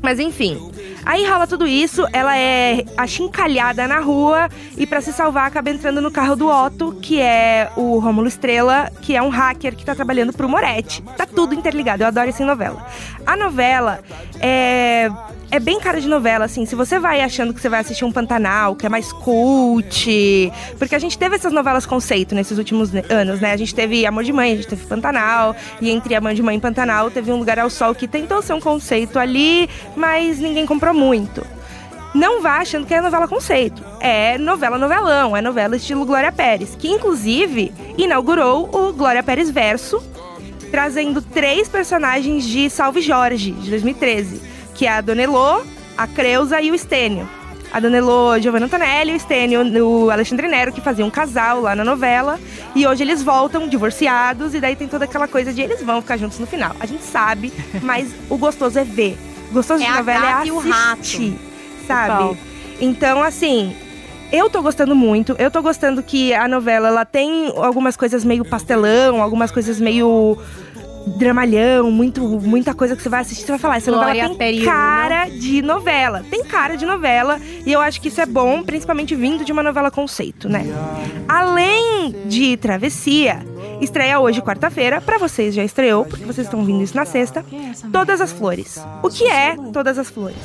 Mas enfim. Aí rola tudo isso, ela é achincalhada na rua e pra se salvar acaba entrando no carro do Otto, que é o Rômulo Estrela, que é um hacker que tá trabalhando pro Moretti. Tá tudo interligado, eu adoro essa novela. A novela é é bem cara de novela, assim. Se você vai achando que você vai assistir um Pantanal, que é mais cult. Porque a gente teve essas novelas conceito nesses últimos anos, né? A gente teve Amor de Mãe, a gente teve Pantanal. E entre Amor de Mãe e Pantanal teve um Lugar ao Sol que tentou ser um conceito ali, mas ninguém comprou muito. Não vá achando que é novela conceito. É novela novelão, é novela estilo Glória Pérez. Que inclusive inaugurou o Glória Pérez Verso, trazendo três personagens de Salve Jorge, de 2013, que é a Dona Elô, a Creuza e o Estênio. A Dona Elô, Giovanna Antonelli, o Estênio, o Alexandre Nero, que faziam um casal lá na novela. E hoje eles voltam divorciados, e daí tem toda aquela coisa de eles vão ficar juntos no final. A gente sabe, mas o gostoso é ver. O gostoso É de novela é e o rato. assistir, sabe? Então, assim, eu tô gostando muito. Eu tô gostando que a novela ela tem algumas coisas meio pastelão, algumas coisas meio dramalhão, muito, muita coisa que você vai assistir, você vai falar, essa Glória novela tem Periúna. cara de novela. Tem cara de novela e eu acho que isso é bom, principalmente vindo de uma novela conceito, né? Além de Travessia, estreia hoje, quarta-feira, pra vocês já estreou, porque vocês estão ouvindo isso na sexta, Todas as Flores. O que é Todas as Flores?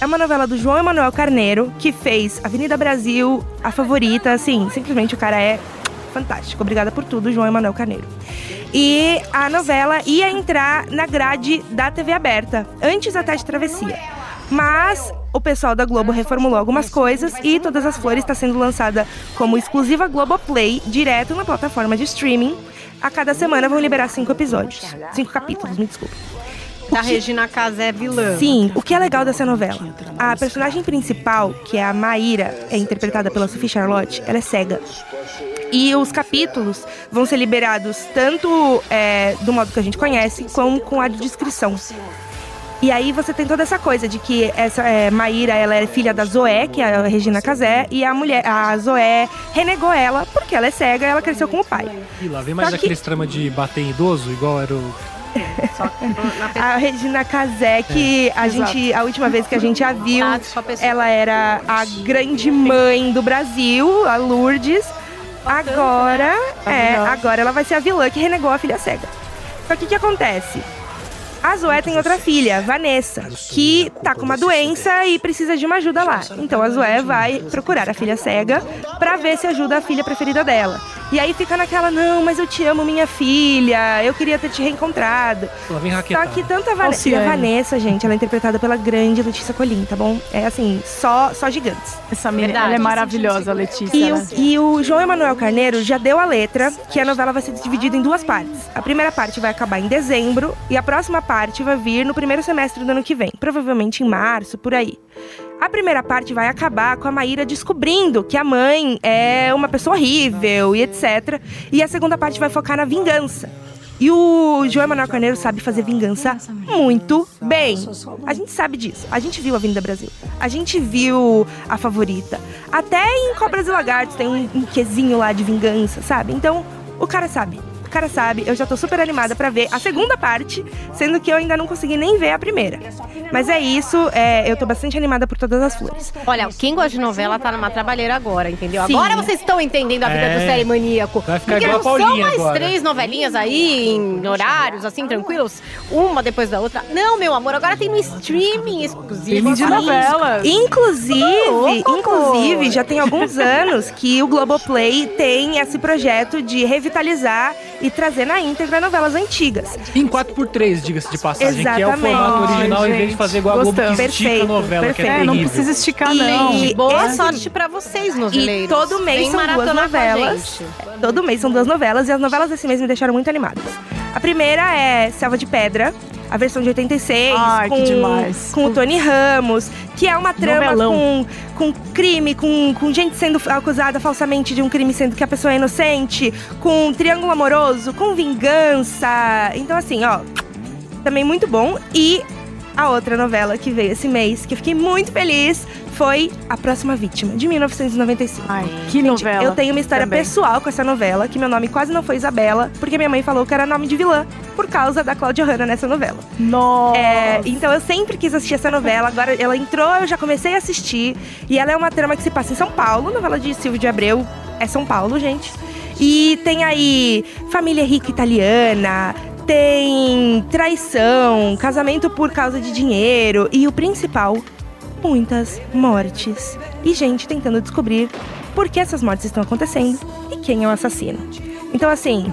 É uma novela do João Emanuel Carneiro, que fez Avenida Brasil, a favorita, assim, simplesmente o cara é fantástico. Obrigada por tudo, João Emanuel Carneiro. E a novela ia entrar na grade da TV aberta, antes até de Travessia. Mas o pessoal da Globo reformulou algumas coisas e Todas as Flores está sendo lançada como exclusiva Globoplay, direto na plataforma de streaming. A cada semana vão liberar cinco episódios. Cinco capítulos, me desculpa. Da Regina Casé vilã. Sim, o que é legal dessa novela? A personagem principal, que é a Maíra, é interpretada pela Sophie Charlotte, ela é cega. E os capítulos vão ser liberados tanto é, do modo que a gente conhece, como com a descrição. E aí você tem toda essa coisa de que essa é, Maíra, ela é filha da Zoé, que é a Regina Casé, e a mulher, a Zoé renegou ela porque ela é cega e ela cresceu com o pai. E lá vem mais Só que- aqueles trama de bater em idoso, igual era o. A Regina Casé, que a gente, a última vez que a gente a viu, ela era a grande mãe do Brasil, a Lourdes. Agora, é, agora ela vai ser a vilã que renegou a filha cega. Só que o que acontece? A Zoé tem outra filha, Vanessa, que tá com uma doença e precisa de uma ajuda lá. Então a Zoé vai procurar a filha cega pra ver se ajuda a filha preferida dela. E aí fica naquela, não, mas eu te amo, minha filha, eu queria ter te reencontrado. Vem Só que tanto a Vanessa. E a. Vanessa, gente, ela é interpretada pela grande Letícia Colim, tá bom? É assim, só, só gigantes. Essa menina, ela é maravilhosa, a Letícia. E né? o, e o João Emanuel Carneiro já deu a letra que a novela vai ser dividida em duas partes. A primeira parte vai acabar em dezembro e a próxima parte vai vir no primeiro semestre do ano que vem, provavelmente em março, por aí. A primeira parte vai acabar com a Maíra descobrindo que a mãe é uma pessoa horrível e etc. E a segunda parte vai focar na vingança. E o João Emanuel Carneiro sabe fazer vingança muito bem. A gente sabe disso. A gente viu a Avenida Brasil. A gente viu a favorita. Até em Cobras e Lagartos tem um, um quesinho lá de vingança, sabe? Então, o cara sabe. Cara sabe. Eu já tô super animada pra ver a segunda parte, sendo que eu ainda não consegui nem ver a primeira. Mas é isso, é, eu tô bastante animada por todas as flores. Olha, quem gosta de novela tá numa trabalheira agora, entendeu? Sim. Agora vocês estão entendendo a vida É. do série maníaco. Vai ficar Porque igual a não são mais agora. três novelinhas aí em horários assim tranquilos, uma depois da outra. Não, meu amor, agora tem no streaming exclusivo. Streaming de novelas. Inclusive, louco, inclusive, amor. já tem alguns anos que o Globoplay tem esse projeto de revitalizar e trazer na íntegra novelas antigas. Em 4x3, diga-se de passagem, que é o Exatamente. formato original, Ai, em vez de fazer igual a Globo que gostamos. estica a Perfeito, novela, que é perfeito. É, não precisa esticar, não. e- Boa Esse- sorte pra vocês, noveleiros. E todo mês Vem são duas a novelas. Todo mês são duas novelas e as novelas desse mês me deixaram muito animadas. A primeira é Selva de Pedra, a versão de 86, Ai, que com, demais. com o Tony Ramos, que é uma trama Novelão. com, com crime, com, com gente sendo acusada falsamente de um crime, sendo que a pessoa é inocente, com triângulo amoroso, com vingança. Então, assim, ó, também muito bom. E a outra novela que veio esse mês, que eu fiquei muito feliz, foi A Próxima Vítima, de 1995. Ai, que Gente, novela. Eu tenho uma história também. pessoal com essa novela, que meu nome quase não foi Isabela, porque minha mãe falou que era nome de vilã, por causa da Cláudia Hanna nessa novela. Nossa. É, então eu sempre quis assistir essa novela, agora ela entrou, eu já comecei a assistir. E ela é uma trama que se passa em São Paulo, novela de Silvio de Abreu, é São Paulo, gente. E tem aí família rica italiana, tem traição, casamento por causa de dinheiro e o principal, muitas mortes. E gente tentando descobrir por que essas mortes estão acontecendo e quem é o assassino. Então assim,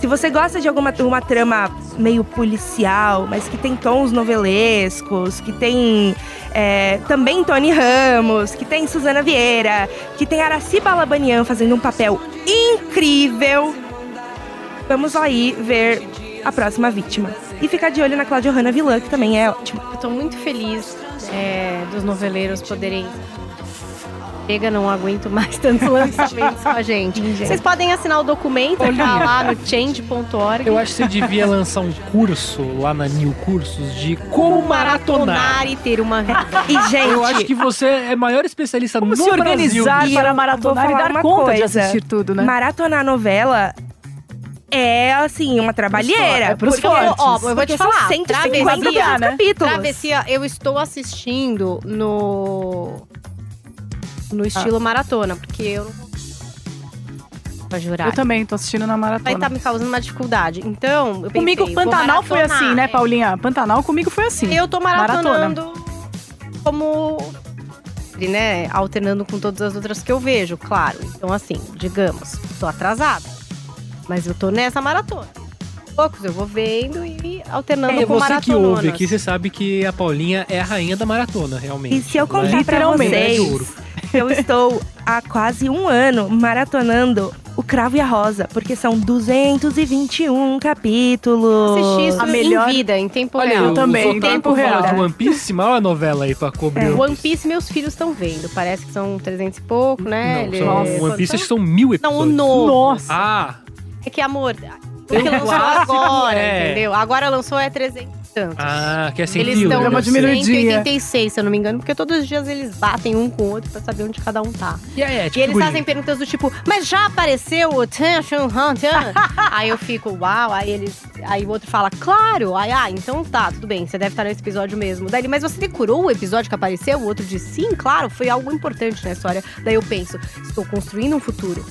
se você gosta de alguma uma trama meio policial, mas que tem tons novelescos, que tem é, também Tony Ramos, que tem Suzana Vieira, que tem Araci Balabanian fazendo um papel incrível, vamos aí ver a próxima vítima. E ficar de olho na Cláudia Hanna vilã, que também é ótima. Eu tô muito feliz é, dos noveleiros poderem. Chega, não aguento mais tantos lançamentos com a gente. Vocês podem assinar o documento, tá lá no change.org. Eu acho que você devia lançar um curso lá na New Cursos de como maratonar. e ter uma vida. E, gente, Eu acho que você é maior especialista Como no se organizar Brasil. Para maratonar e dar uma conta de coisa. assistir tudo, né? maratonar novela é, assim, uma trabalheira. É pros porque, fortes. Ó, eu vou porque te falar, são 150 travessia, né? capítulos. Travessia, eu estou assistindo no. No estilo maratona, porque eu não vou. Pra jurar. Eu também tô assistindo na Vai maratona. estar me causando uma dificuldade. Então, eu pensei, Comigo, Pantanal foi assim, né, É. Paulinha? Pantanal comigo foi assim. Eu tô maratonando como. Né, alternando com todas as outras que eu vejo, claro. Então, assim, digamos, tô atrasada. Mas eu tô nessa maratona. Poucos eu vou vendo e alternando É com você que ouve aqui, você sabe que a Paulinha é a rainha da maratona, realmente. E se eu é- contar pra Literalmente. Mulher de vocês, eu estou há quase um ano maratonando o Cravo e a Rosa, porque são 221 capítulos. Assisti isso A melhor- em vida, em tempo Olha, real. eu também, o em tempo real. de One Piece, maior novela aí pra cobrir. É. One Piece, meus filhos estão vendo. Parece que são 300 e pouco, né? Não, Ele- são, Nossa. One Piece acho que são mil Não, episódios. o novo. Nossa. Ah, É que, amor, porque lançou agora, é- entendeu? Agora lançou é 300 e tantos. ah, que é sem Eles fio, estão uma no diminuidinha. 186, se eu não me engano, porque todos os dias eles batem um com o outro pra saber onde cada um tá. E aí, é, E tipo, eles fazem perguntas do tipo, mas já apareceu o Tan Shun Han Tan? Aí eu fico, uau, aí eles. Aí o outro fala, claro! Aí, ah, então tá, tudo bem, você deve estar nesse episódio mesmo. Daí ele, mas você decorou o episódio que apareceu? O outro diz, sim, claro, foi algo importante na história. Daí eu penso, estou construindo um futuro.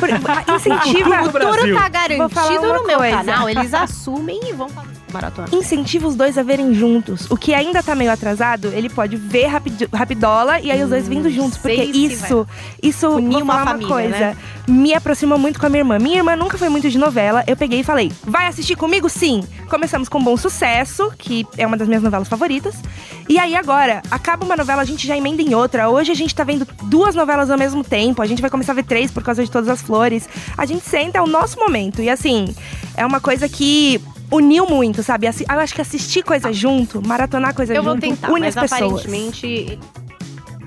Por- ah, incentiva, O futuro Brasil. tá falar garantido uma no meu coisa. canal. Eles assumem e vão fazer maratona. incentiva os dois a verem juntos. O que ainda tá meio atrasado, ele pode ver rapid, rapidola e aí os dois vindo juntos. Porque isso, isso, Unir uma uma família, coisa, né? me aproximou muito com a minha irmã. Minha irmã nunca foi muito de novela. Eu peguei e falei, vai assistir comigo? Sim. Começamos com Bom Sucesso, que é uma das minhas novelas favoritas. E aí agora, acaba uma novela, a gente já emenda em outra. Hoje a gente tá vendo duas novelas ao mesmo tempo. A gente vai começar a ver três por causa de Todas as Flores. A gente senta, é o nosso momento. E assim, é uma coisa que uniu muito, sabe? Assi- Eu acho que assistir coisa junto, maratonar coisa Eu vou junto, tentar, une mas as pessoas. aparentemente.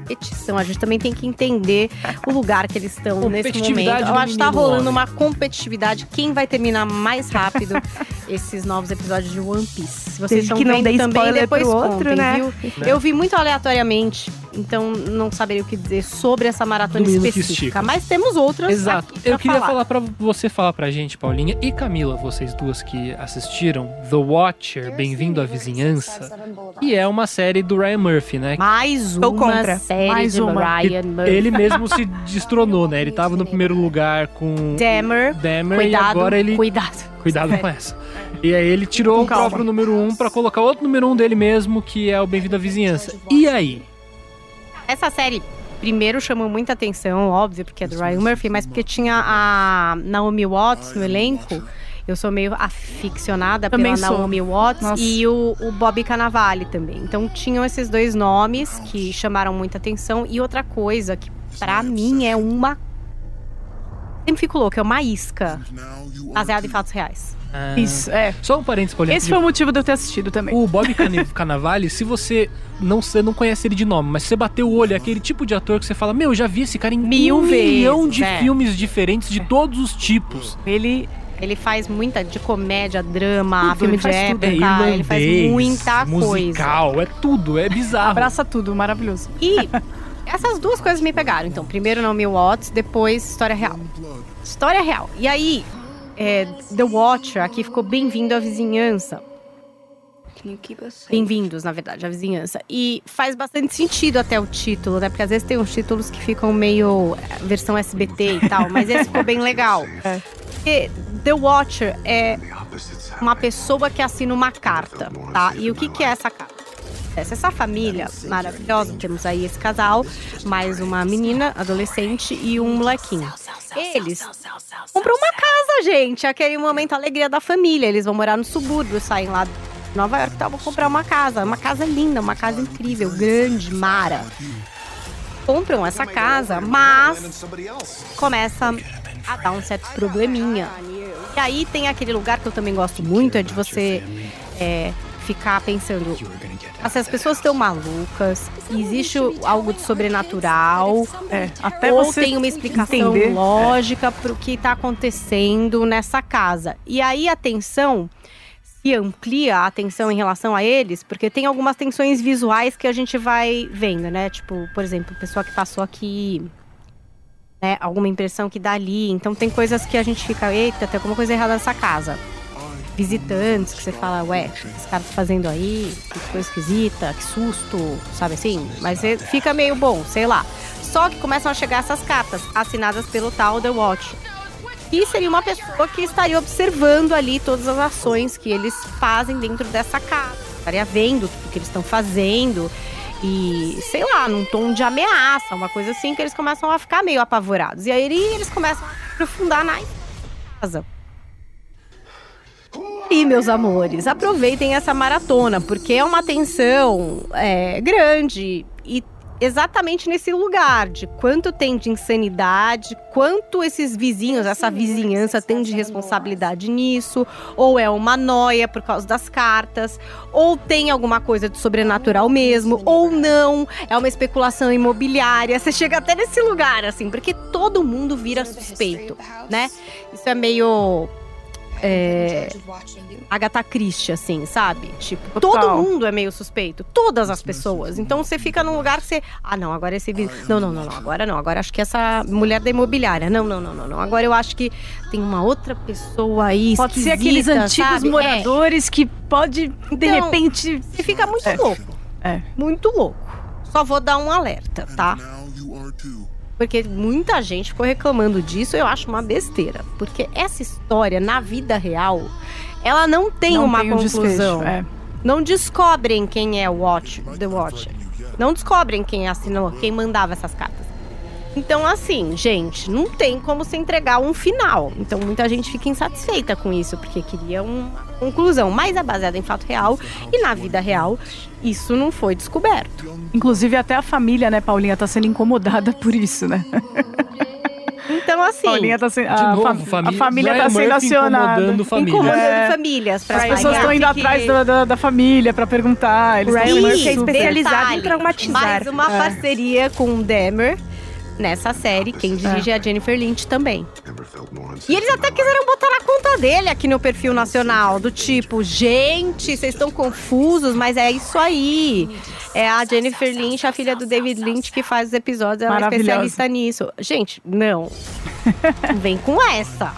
Competição. A gente também tem que entender o lugar que eles estão nesse Competitividade momento. Eu acho que tá rolando homem. uma competitividade. Quem vai terminar mais rápido? esses novos episódios de One Piece. Se vocês Desde estão que não vendo dê também, depois pro outro, contem, né? viu? Eu vi muito aleatoriamente, então não saberia o que dizer sobre essa maratona específica. Mas temos outras Exato. aqui pra Eu queria falar. falar pra você falar pra gente, Paulinha e Camila, vocês duas que assistiram The Watcher, Bem-vindo à Vizinhança, que é uma série do Ryan Murphy, né? Mais uma contra. série Mais de uma. Ryan Murphy. Ele mesmo se destronou, né? Ele tava no primeiro lugar com Dammer, Dahmer e cuidado, agora ele... cuidado. Cuidado com essa. E aí ele tirou o próprio número um pra colocar outro número um dele mesmo, que é o Bem-vindo à Vizinhança. E aí? Essa série, primeiro, chamou muita atenção, óbvio, porque é do Ryan Murphy, mas porque tinha a Naomi Watts no elenco. Eu sou meio aficionada Também pela sou. Naomi Watts Nossa. e o, o Bobby Cannavale também. Então tinham esses dois nomes que chamaram muita atenção. E outra coisa que pra mim é uma. Sempre fico louca, é uma isca baseada em fatos reais. Ah, Isso, é. Só um parênteses, Paulinha. Esse foi o motivo de eu ter assistido também. O Bob Cannavale, se você não, você não conhece ele de nome, mas se você bater o olho, é aquele tipo de ator que você fala, meu, já vi esse cara em Mil um milhão vezes, de é. filmes diferentes de todos os tipos. Ele Ele faz muita de comédia, drama, Tudo, filme de época, tudo. É irlandês, ele faz muita coisa. musical, é tudo, é bizarro. abraça tudo, maravilhoso. E essas duas coisas me pegaram. Então, primeiro Naomi Watts, depois História Real. História Real. E aí, é, The Watcher aqui ficou bem-vindo à vizinhança. Bem-vindos, na verdade, à vizinhança. E faz bastante sentido até o título, né? Porque às vezes tem uns títulos que ficam meio é, versão SBT e tal, mas esse ficou bem legal. Porque The Watcher é uma pessoa que assina uma carta, tá? E o que, que é essa carta? Essa, essa família maravilhosa, temos aí esse casal, mais uma menina, adolescente e um molequinho. Eles compram uma casa, gente. Aquele momento, a alegria da família. Eles vão morar no subúrbio, saem lá de Nova York, tá, vão comprar uma casa. Uma casa linda, uma casa incrível, grande, mara. Compram essa casa, mas começa a dar um certo probleminha. E aí tem aquele lugar que eu também gosto muito, é de você é, ficar pensando. Se as pessoas estão malucas, existe algo de sobrenatural, É, até ou tem uma explicação entender. lógica para o que está acontecendo nessa casa. E aí a tensão se amplia a atenção em relação a eles, porque tem algumas tensões visuais que a gente vai vendo, né? Tipo, por exemplo, pessoa que passou aqui, né? Alguma impressão que dá ali. Então tem coisas que a gente fica, eita, tem alguma coisa errada nessa casa. Visitantes que você fala, ué, o que esse cara tá fazendo aí? Que coisa esquisita, que susto, sabe assim? Mas fica meio bom, sei lá. Só que começam a chegar essas cartas assinadas pelo tal The Watch. E seria uma pessoa que estaria observando ali todas as ações que eles fazem dentro dessa casa. Estaria vendo tudo que eles estão fazendo. E, sei lá, num tom de ameaça, uma coisa assim, que eles começam a ficar meio apavorados. E aí eles começam a aprofundar na casa. E, meus amores, aproveitem essa maratona, porque é uma tensão é, grande e exatamente nesse lugar de quanto tem de insanidade, quanto esses vizinhos, essa vizinhança tem de responsabilidade nisso, ou é uma noia por causa das cartas, ou tem alguma coisa de sobrenatural mesmo, ou não, é uma especulação imobiliária. Você chega até nesse lugar, assim, porque todo mundo vira suspeito, né? Isso é meio é, Agatha Christie, assim, sabe? Tipo, Total. todo mundo é meio suspeito. Todas as pessoas. Então você fica num lugar que você. Ah, não, agora esse. vi- Não, não, não, não. Agora não. Agora acho que essa mulher da imobiliária. Não, não, não, não, não. Agora eu acho que tem uma outra pessoa aí. Pode ser aqueles antigos sabe? É. moradores que pode, de Então, repente. E fica muito É. louco. É. Muito louco. Só vou dar um alerta, tá? Porque muita gente ficou reclamando disso, eu acho uma besteira. Porque essa história, na vida real, ela não tem não uma tem um conclusão. desfecho. É. Não descobrem quem é o Watch, The Watcher. Não descobrem quem assinou, quem mandava essas cartas. Então, assim, gente, não tem como se entregar um final. Então, muita gente fica insatisfeita com isso, porque queria uma conclusão. Mas é baseada em fato real e na vida real, isso não foi descoberto. Inclusive, até a família, né, Paulinha, tá sendo incomodada por isso, né? Então, assim, Paulinha tá sendo. A, novo, fam- família, a família Brian tá sendo acionada. incomodando família. incomodando É. famílias. Pra As pessoas estão indo atrás da, da, da família pra perguntar. Eles Ryan Murphy é especializado em traumatizar. Mais uma É. parceria com o Demer nessa série. Quem dirige é a Jennifer Lynch também. E eles até quiseram botar na conta dele aqui no perfil nacional, do tipo, gente, vocês estão confusos, mas é isso aí. É a Jennifer Lynch, a filha do David Lynch, que faz os episódios, ela é especialista nisso. Gente, não. Vem com essa.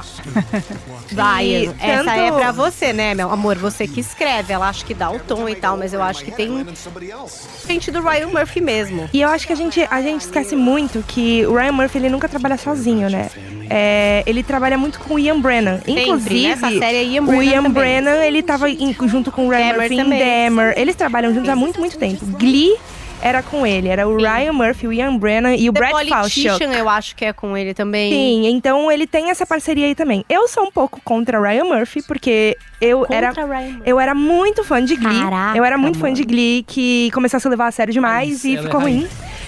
Vai, E essa tanto- é pra você, né, meu amor? Você que escreve, ela acha que dá o tom e tal, mas eu acho que tem gente do Ryan Murphy mesmo. E eu acho que a gente, a gente esquece muito que o Ryan Murphy ele nunca trabalha sozinho, né? É, ele trabalha muito com o Ian Brennan. Inclusive, nessa série é Ian o Brennan Ian também. Brennan, ele tava em- junto com o Ryan Dahmer Murphy em também. Dahmer. Eles trabalham juntos há muito, muito tempo. Glee era com ele. Era o Ryan Murphy, o Ian Brennan e o The Brad Falchuk. Politician, eu acho que é com ele também. Sim, então ele tem essa parceria aí também. Eu sou um pouco contra o Ryan Murphy, porque eu era Contra Ryan Murphy. eu era muito fã de Glee. Caraca, eu era muito fã de Glee, que começou a se levar a sério demais e Ela é ficou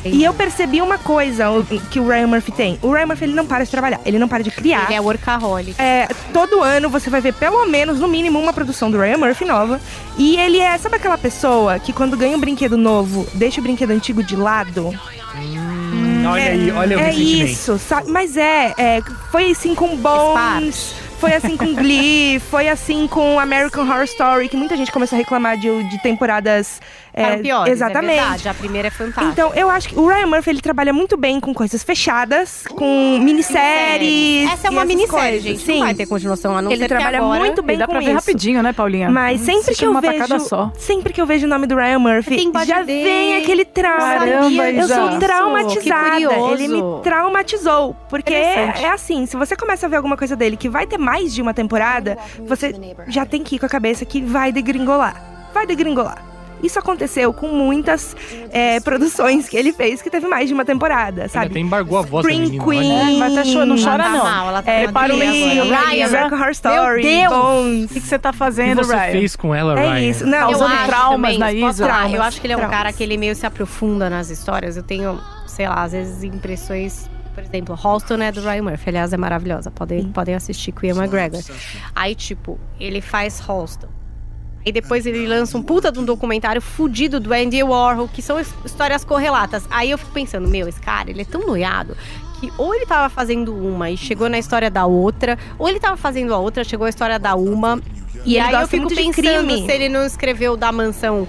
E eu percebi uma coisa que o Ryan Murphy tem. O Ryan Murphy ele não para de trabalhar, ele não para de criar. Ele é workaholic. É, todo ano você vai ver pelo menos, no mínimo, uma produção do Ryan Murphy nova. E ele é, sabe aquela pessoa que quando ganha um brinquedo novo, deixa o brinquedo antigo de lado? Olha aí, olha o é isso, sabe? Mas é, é, foi assim com Bones, foi assim com Glee, foi assim com American Horror Story, que muita gente começou a reclamar de, de temporadas. É, piores, exatamente. É verdade. A primeira é fantástica. Então, eu acho que o Ryan Murphy ele trabalha muito bem com coisas fechadas, com minisséries. Essa é uma minissérie, coisas. gente. Sim. Não vai ter continuação, a não Ele ser que trabalha agora... muito bem E dá com pra ver isso. rapidinho, né, Paulinha? Mas sempre Assiste que eu vejo, só. sempre que eu vejo o nome do Ryan Murphy, já vem aquele trauma. Caramba, eu sou traumatizada. Ele me traumatizou, porque é assim, se você começa a ver alguma coisa dele que vai ter mais de uma temporada, você já tem que ir com a cabeça que vai degringolar. Vai degringolar. Isso aconteceu com muitas é, produções que ele fez que teve mais de uma temporada, sabe? até embargou a voz da Spring menina. Queen. olha. É, mas tá cho- não Ela chora tá não. mal, ela tá É, para o. Ryan, American Horror Story, Deus! Bones. O que, que você tá O que fazendo, você Ryan? fez com ela, É Ryan? isso. Não, Tá usando acho traumas também, na Isa? Eu acho que ele é um Traumas. cara que ele meio se aprofunda nas histórias. Eu tenho, sei lá, às vezes impressões. Por exemplo, Halston é do Ryan Murphy. Aliás, é maravilhosa. Podem, podem assistir com Ian McGregor. Aí, tipo, ele faz Halston. E depois ele lança um puta de um documentário fudido do Andy Warhol, que são his- histórias correlatas. Aí eu fico pensando, meu, esse cara, ele é tão noiado que ou ele tava fazendo uma e chegou na história da outra, ou ele tava fazendo a outra, chegou a história da uma. E, ele aí eu fico pensando se ele não escreveu da mansão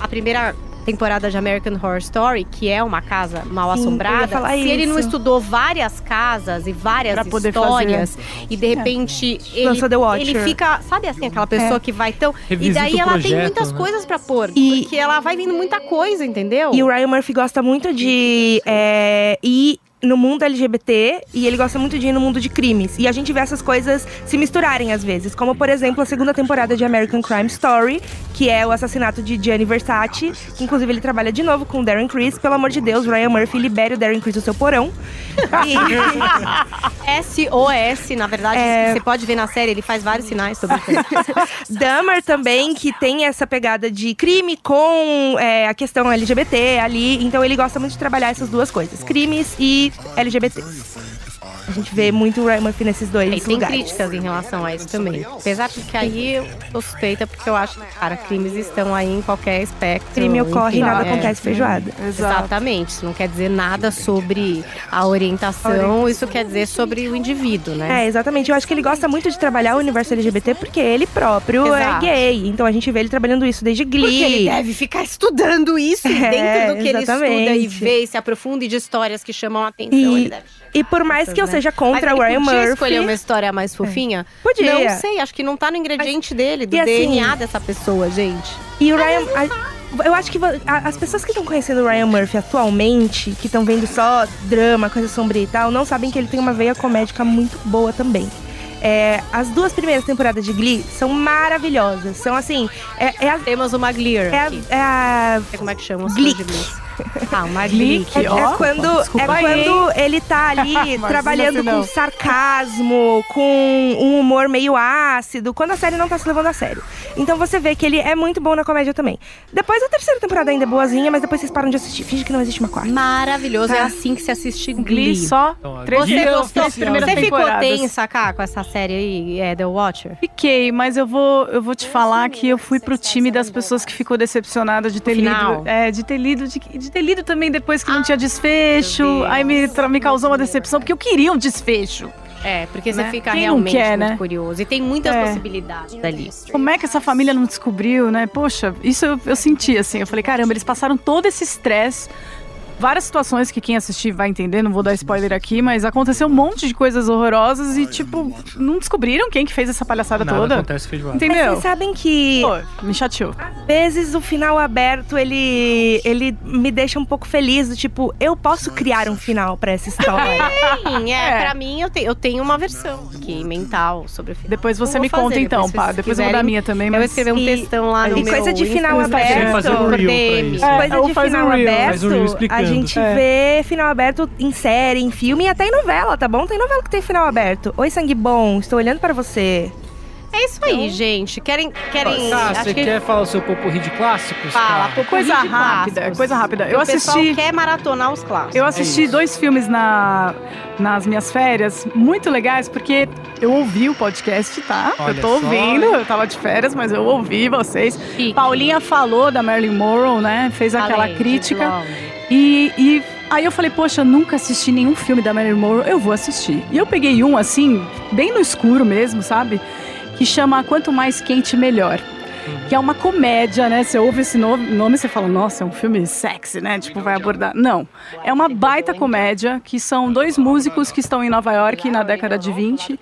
a primeira temporada de American Horror Story, que é uma casa mal Sim, assombrada, falar se ele não isso. estudou várias casas e várias Pra poder histórias e de repente ele, Lançou The Watcher. ele fica, sabe assim, aquela pessoa É. que vai tão e Revisita daí o ela tem projeto, muitas né? coisas pra pôr, E- porque ela vai vindo muita coisa, entendeu? E o Ryan Murphy gosta muito de é, ir no mundo LGBT e ele gosta muito de ir no mundo de crimes. E a gente vê essas coisas se misturarem às vezes. Como, por exemplo, a segunda temporada de American Crime Story, que é o assassinato de Gianni Versace. Que, inclusive, ele trabalha de novo com o Darren Criss. Pelo amor de Deus, Ryan Murphy libere o Darren Criss do seu porão. E SOS, na verdade, É. você pode ver na série, ele faz vários sinais sobre Dahmer também, que tem essa pegada de crime com é, a questão LGBT ali. Então ele gosta muito de trabalhar essas duas coisas: crimes e LGBT. A gente vê muito o Ryan Murphy nesses dois E tem lugares. críticas em relação a isso também. Apesar de que aí eu tô suspeita, porque eu acho que, cara, crimes estão aí em qualquer espectro. Crime ocorre e enfim, nada é. acontece feijoada. Exatamente. Isso não quer dizer nada sobre a orientação, isso quer dizer sobre o indivíduo, né? É, exatamente. Eu acho que ele gosta muito de trabalhar o universo LGBT porque ele próprio Exato. é gay. Então a gente vê ele trabalhando isso desde Glee. Porque ele deve ficar estudando isso e É, dentro do que ele estuda e exatamente. vê e se aprofunda de histórias que chamam a atenção. E- ele deve E por mais que eu né? Seja contra Mas o Ryan podia Murphy. escolher uma história mais fofinha? Podia. Não sei, acho que não tá no ingrediente dele, do e assim- DNA dessa pessoa, gente. E o Ryan. a- eu acho que as pessoas que estão conhecendo o Ryan Murphy atualmente, que estão vendo só drama, coisa sombria e tal, não sabem que ele tem uma veia comédica muito boa também. É, as duas primeiras temporadas de Glee são maravilhosas. São assim. É, é a. Temos uma Glear É a, é a- sei como é que chama Glee. Ah, uma Glick, é, ó. é quando, é desculpa aí, quando ele tá ali trabalhando com sarcasmo, com um humor meio ácido, quando a série não tá se levando a sério. Então você vê que ele é muito bom na comédia também. Depois a terceira temporada ainda é boazinha, mas depois vocês param de assistir. Finge que não existe uma quarta. Maravilhoso, é Tá. assim que se assiste Glee Glee. só Então, três Você dias, gostou? três primeiras Você ficou tensa, cá, com essa série aí, é, The Watcher? Fiquei, mas eu vou, eu vou te falar que eu fui pro time das pessoas que ficou decepcionada de ter lido, é, de ter lido, de, de ter lido também depois que não Ah, tinha desfecho. meu Deus. Aí me, me causou uma decepção, porque eu queria um desfecho. É, porque você Né? fica Quem não realmente quer, muito né? curioso. E tem muitas É. possibilidades ali. Como é que essa família não descobriu, né? Poxa, isso eu, eu senti assim. Eu falei, caramba, eles passaram todo esse estresse. Várias situações que quem assistir vai entender, não vou dar spoiler aqui, mas aconteceu um monte de coisas horrorosas e, tipo, não descobriram quem que fez essa palhaçada Nada toda. acontece feijoada. Entendeu? Vocês sabem que Pô, me chateou. às vezes o final aberto ele, ele me deixa um pouco feliz, do tipo, eu posso criar um final pra essa história. Sim, é, É. pra mim eu, te- eu tenho uma versão aqui, mental, sobre o final. Depois você Eu me fazer, conta então, depois, pá. Depois eu vou dar quiserem, minha também, Eu vou mas... escrever um E- textão lá no e meu coisa de final Instagram, aberto. Fazer um reel DM. É, Coisa de um final reel, aberto, faz um reel explicando. Gente É. vê final aberto em série, em filme e até em novela, tá bom? Tem novela que tem final aberto. Oi, sangue bom, estou olhando pra você. É isso aí, gente. Querem. querem Tá, você que quer falar o seu popurrí de clássicos? fala, Coisa de rápida, clássicos. coisa rápida. Eu o pessoal assisti- quer maratonar os clássicos. Eu assisti dois filmes na, nas minhas férias, muito legais, porque eu ouvi o podcast, tá? Olha eu tô só, ouvindo, eu tava de férias, mas eu ouvi vocês. Chique. Paulinha falou da Marilyn Monroe, né? Fez aquela Falei, crítica. E, e aí eu falei, poxa, nunca assisti nenhum filme da Marilyn Monroe, eu vou assistir. E eu peguei um, assim, bem no escuro mesmo, sabe? Que chama Quanto Mais Quente, Melhor. Que é uma comédia, né? Você ouve esse no- nome e você fala, nossa, é um filme sexy, né? Tipo, vai abordar. Não. É uma baita comédia que são dois músicos que estão em Nova York na década de 20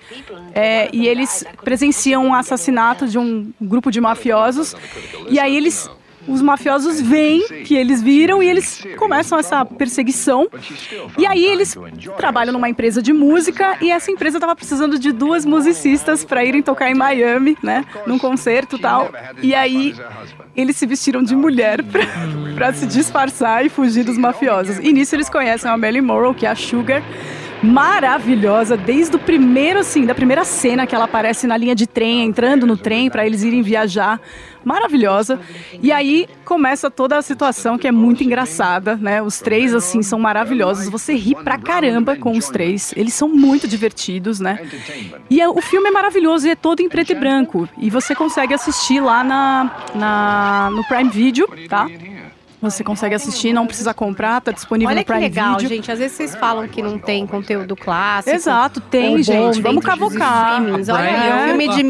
é, e eles presenciam um assassinato de um grupo de mafiosos. E aí eles os mafiosos veem que eles viram e eles começam essa perseguição. E aí eles trabalham numa empresa de música e essa empresa estava precisando de duas musicistas para irem tocar em Miami, né, num concerto tal. E aí eles se vestiram de mulher pra se disfarçar e fugir dos mafiosos. E nisso eles conhecem a Marilyn Monroe, que é a Sugar, maravilhosa desde o primeiro assim, da primeira cena que ela aparece na linha de trem, entrando no trem para eles irem viajar. Maravilhosa. E aí começa toda a situação que é muito engraçada, né? Os três assim são maravilhosos. Você ri pra caramba com os três. Eles são muito divertidos, né? E é- o filme é maravilhoso e é todo em preto e branco. E você consegue assistir lá na, na no Prime Video, tá? Você consegue assistir, não precisa comprar, tá disponível Olha no que Prime legal, Video. gente. Às vezes vocês falam que não tem conteúdo clássico. Exato, tem, bom gente. Vamos cavocar. Olha aí, é um filme é- de o que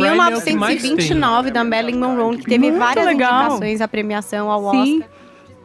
mais 1929 da Marilyn Monroe, que teve Muito várias legal. indicações à premiação ao Sim. Oscar.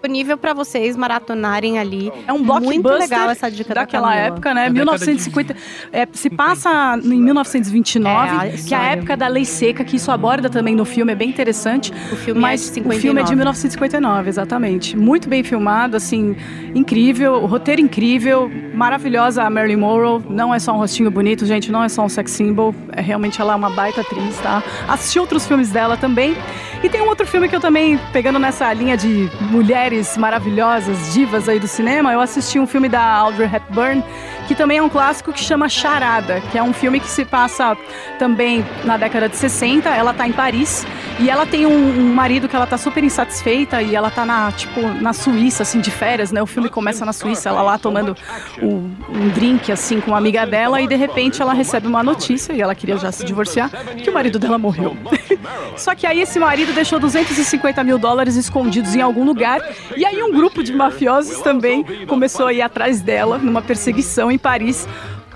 Disponível pra vocês maratonarem ali. É um Muito blockbuster legal essa dica da daquela Camila. época, né? Da 1950. É, se passa em 1929, É, que é a época da lei seca, que isso aborda também no filme, é bem interessante. O filme mas é de o 59. filme é de 1959, exatamente. Muito bem filmado, assim, incrível, o roteiro incrível, maravilhosa a Marilyn Monroe. Não é só um rostinho bonito, gente, não é só um sex symbol. É realmente ela é uma baita atriz, tá? Assisti outros filmes dela também. E tem um outro filme que eu também, pegando nessa linha de mulheres maravilhosas, divas aí do cinema, eu assisti um filme da Audrey Hepburn, que também é um clássico que chama Charada, que é um filme que se passa também na década de 60. Ela tá em Paris e ela tem um, um marido que ela tá super insatisfeita e ela tá na, tipo, na Suíça, assim, de férias, né? O filme começa na Suíça, ela lá tomando o- um drink, assim, com uma amiga dela e de repente ela recebe uma notícia e ela queria já se divorciar, que o marido dela morreu. Só que aí esse marido deixou 250 mil dólares escondidos em algum lugar e aí um grupo de mafiosos também começou a ir atrás dela numa perseguição em Paris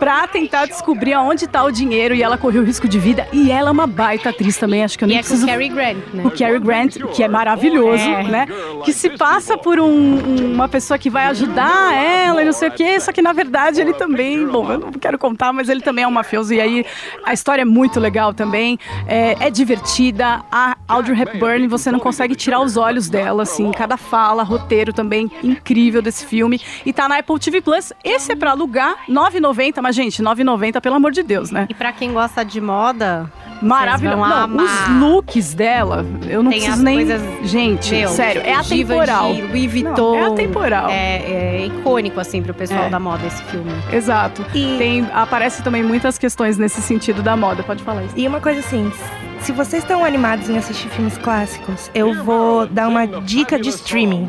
pra tentar descobrir aonde tá o dinheiro e ela correu risco de vida. E ela é uma baita atriz também, acho que eu E nem é com preciso Cary Grant, né? o Cary Grant, que é maravilhoso, É. né? Que se passa por um- uma pessoa que vai ajudar ela e não sei o quê, só que na verdade ele também, bom, eu não quero contar, mas ele também é um mafioso. E aí a história é muito legal também, é, é divertida, a Audrey Hepburn, você não consegue tirar os olhos dela, assim, cada fala, roteiro também incrível desse filme. E tá na Apple TV Plus, esse é pra alugar, 9,90, mas gente, 9,90 pelo amor de Deus, né? E pra quem gosta de moda, Maravilhoso. vão Não, amar. os looks dela, eu não Tem preciso as nem. coisas- Gente, meu, sério, é Givenchy, atemporal. Louis Vuitton. Não, é atemporal. É, é icônico, assim, pro pessoal É. da moda esse filme. Exato. E- Tem, aparece também muitas questões nesse sentido da moda. Pode falar isso. E uma coisa assim, se vocês estão animados em assistir filmes clássicos, eu vou dar uma dica de streaming.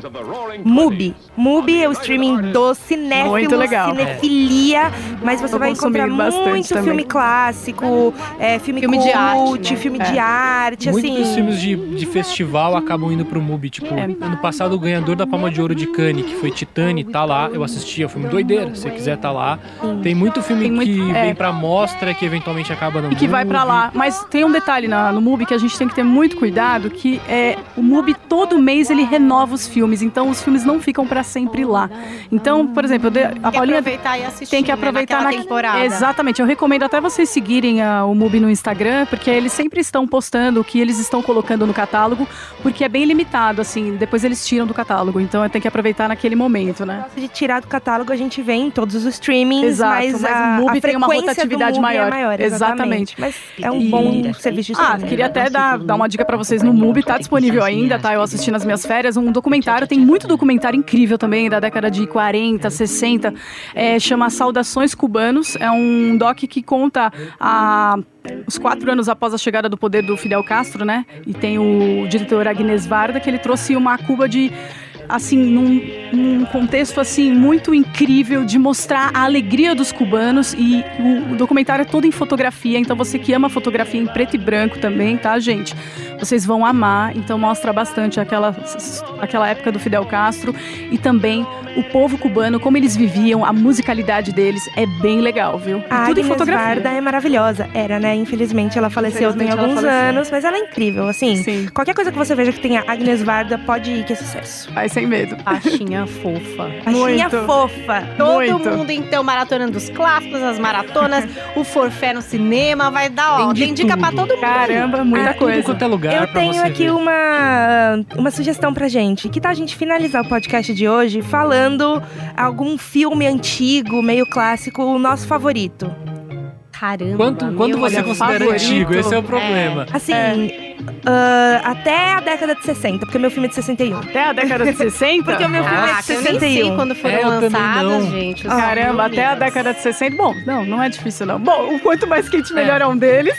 Mubi. Mubi é o streaming do cinéfilo, Muito legal. cinefilia, mas você vai encontrar muito também. filme clássico, é, filme, Filme de cult, arte, né? filme É. de arte, Muitos assim. dos filmes de, de festival acabam indo pro MUBI. Tipo, É. ano passado o ganhador da Palma de Ouro de Cannes, que foi Titane, tá lá. Eu assisti, é um filme doideira. Se você quiser, tá lá. Tem muito filme Tem muito- que é. vem pra mostra, que eventualmente acaba no E que vai pra MUBI. lá. Mas tem um detalhe na- no MUBI que a gente tem que ter muito cuidado, que é o MUBI todo mês ele renova os filmes, então os filmes não ficam pra sempre lá. Então, por exemplo, eu dei- a Tem que Paulinha aproveitar e assistir. tem que né, aproveitar naquela na temporada. Exatamente. Eu recomendo até vocês seguirem a- o MUBI no Instagram, porque eles sempre estão postando o que eles estão colocando no catálogo, porque é bem limitado, assim. Depois eles tiram do catálogo, então tem que aproveitar naquele momento, né? De tirar do catálogo, a gente vê em todos os streamings, Exato, mas, mas a, o MUBI a tem uma frequência do rotatividade MUBI maior. É maior Exatamente. exatamente. Mas é um E- bom serviço de Ah, queria até dar, dar uma dica pra vocês no MUBI, tá disponível ainda, tá? Eu assisti nas minhas férias um documentário, tem muito documentário incrível também, da década de 40, 60, é, chama Saudações Cubanos, é um doc que conta a os quatro anos após a chegada do poder do Fidel Castro, né? E tem o diretor Agnes Varda, que ele trouxe uma Cuba de assim, num, num contexto assim muito incrível de mostrar a alegria dos cubanos e o, o documentário é todo em fotografia, então você que ama fotografia em preto e branco também, tá, gente? Vocês vão amar, então mostra bastante aquela, aquela época do Fidel Castro e também o povo cubano, como eles viviam, a musicalidade deles é bem legal, viu? A tudo em Agnes fotografia. Varda é maravilhosa. Era, né? Infelizmente ela faleceu tem Infelizmente, ela alguns faleceu. anos, mas ela é incrível, assim. Sim, Qualquer coisa que você veja que tenha Agnes Varda, pode ir que é sucesso. vai sem medo. Baixinha fofa. Baixinha Muito. fofa. Todo Muito. mundo, então, maratonando os clássicos, as maratonas, o forfé no cinema, vai dar, ó, Tem dica pra tudo. todo mundo. Caramba, muita Ah, Tudo coisa. quanto é lugar Eu tenho você aqui ver. uma, uma sugestão pra gente. Que tal a gente finalizar o podcast de hoje falando algum filme antigo, meio clássico, o nosso favorito? Caramba, Quanto, meu, quando você considera favorito. antigo, esse é o problema. Assim, É. ah, até a década de 60, porque meu filme é de 61. Até a década de 60? Porque o meu filme é de Caraca, eu nem sei 61. quando foram É, não. gente. os Caramba, até a década de 60. Bom, não, não é difícil, não. Bom, o quanto mais quente, melhor é um deles.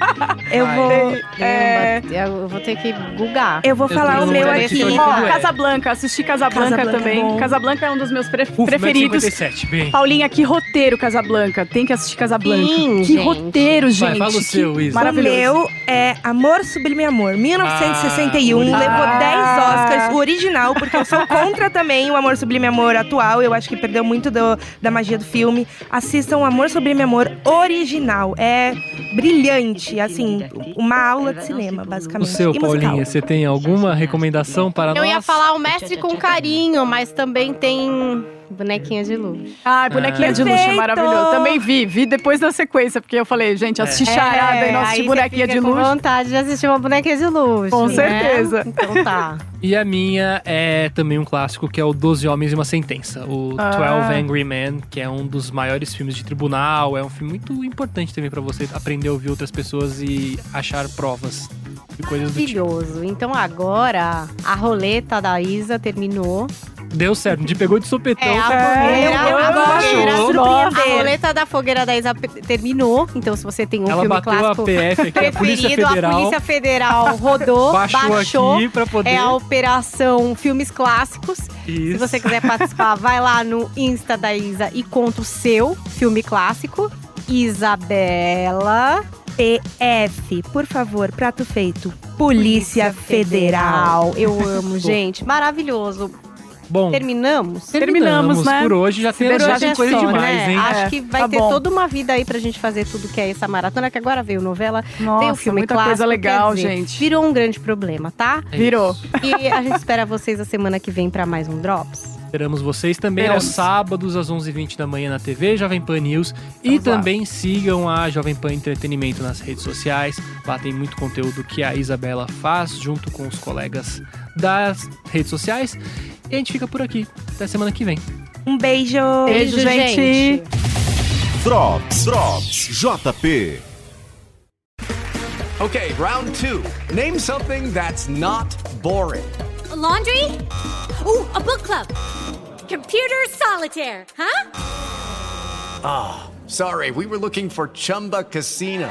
Eu vou, É, Caramba, eu vou ter que bugar. eu vou Eu falar o meu aqui. Ó, é. Casablanca, assisti Casablanca, Casablanca é também. bom. Casablanca é um dos meus pre- Uf, preferidos. 57, bem. Paulinha, que roteiro Casablanca. Tem que assistir Casablanca. Sim, que gente. roteiro, gente. Vai, fala o seu, Isa. O Maravilhoso. meu é Amor Sublime Amor, 1961. Ah, levou ah. 10 Oscars, o original, porque eu sou contra também o Amor Sublime Amor atual. Eu acho que perdeu muito do- da magia do filme. Assistam o Amor Sublime Amor original. É brilhante, assim, uma aula de cinema, O basicamente. seu, E musical. Paulinha, você tem alguma recomendação para Eu nós? ia falar o Mestre com Carinho, mas também tem bonequinha de luz. Ai, bonequinha de luxo, é maravilhoso. Também vi, vi depois da sequência, porque eu falei, gente, assisti charada e não assisti É, aí bonequinha de fica com vontade de assistir uma bonequinha de luxo. Com né? certeza. Então tá. E a minha é também um clássico, que é o Doze Homens e uma Sentença. O Ah. 12 Angry Men, que é um dos maiores filmes de tribunal. É um filme muito importante também pra você aprender a ouvir outras pessoas e achar provas e coisas do tipo. Maravilhoso. Então agora a roleta da Isa terminou. Deu certo, a gente pegou de sopetão. É, a É, fogueira, eu a fogueira, a roleta da fogueira da Isa terminou. Então se você tem um Ela filme clássico a PF aqui, a Polícia preferido, Federal. a Polícia Federal rodou, baixou, baixou. aqui pra poder. É a operação Filmes Clássicos. Isso. Se você quiser participar, vai lá no Insta da Isa e conta o seu filme clássico. Isabela. PF, por favor, prato feito. Polícia Federal. Eu amo, gente. Maravilhoso. Bom, Terminamos? Terminamos, né? por hoje. Já tem, já tem é coisa só, demais, né? hein? Acho É, que vai tá ter bom. toda uma vida aí pra gente fazer tudo que é essa maratona, que agora veio novela, Nossa, tem o filme muita clássico. coisa legal, dizer, gente. Virou um grande problema, tá? É Virou. E a gente espera vocês a semana que vem pra mais um Drops. Esperamos vocês também Esperamos. aos sábados, às 11h20 da manhã na TV Jovem Pan News. e Vamos lá. também sigam a Jovem Pan Entretenimento nas redes sociais. Lá tem muito conteúdo que a Isabela faz junto com os colegas das redes sociais. E a gente fica por aqui. Até semana que vem. Um beijo. Beijo, gente. Drops, Drops, JP. Okay, round two. Name something that's not boring. laundry? Ooh, a book club. Computer solitaire, huh? Sorry, we were looking for Chumba Casino.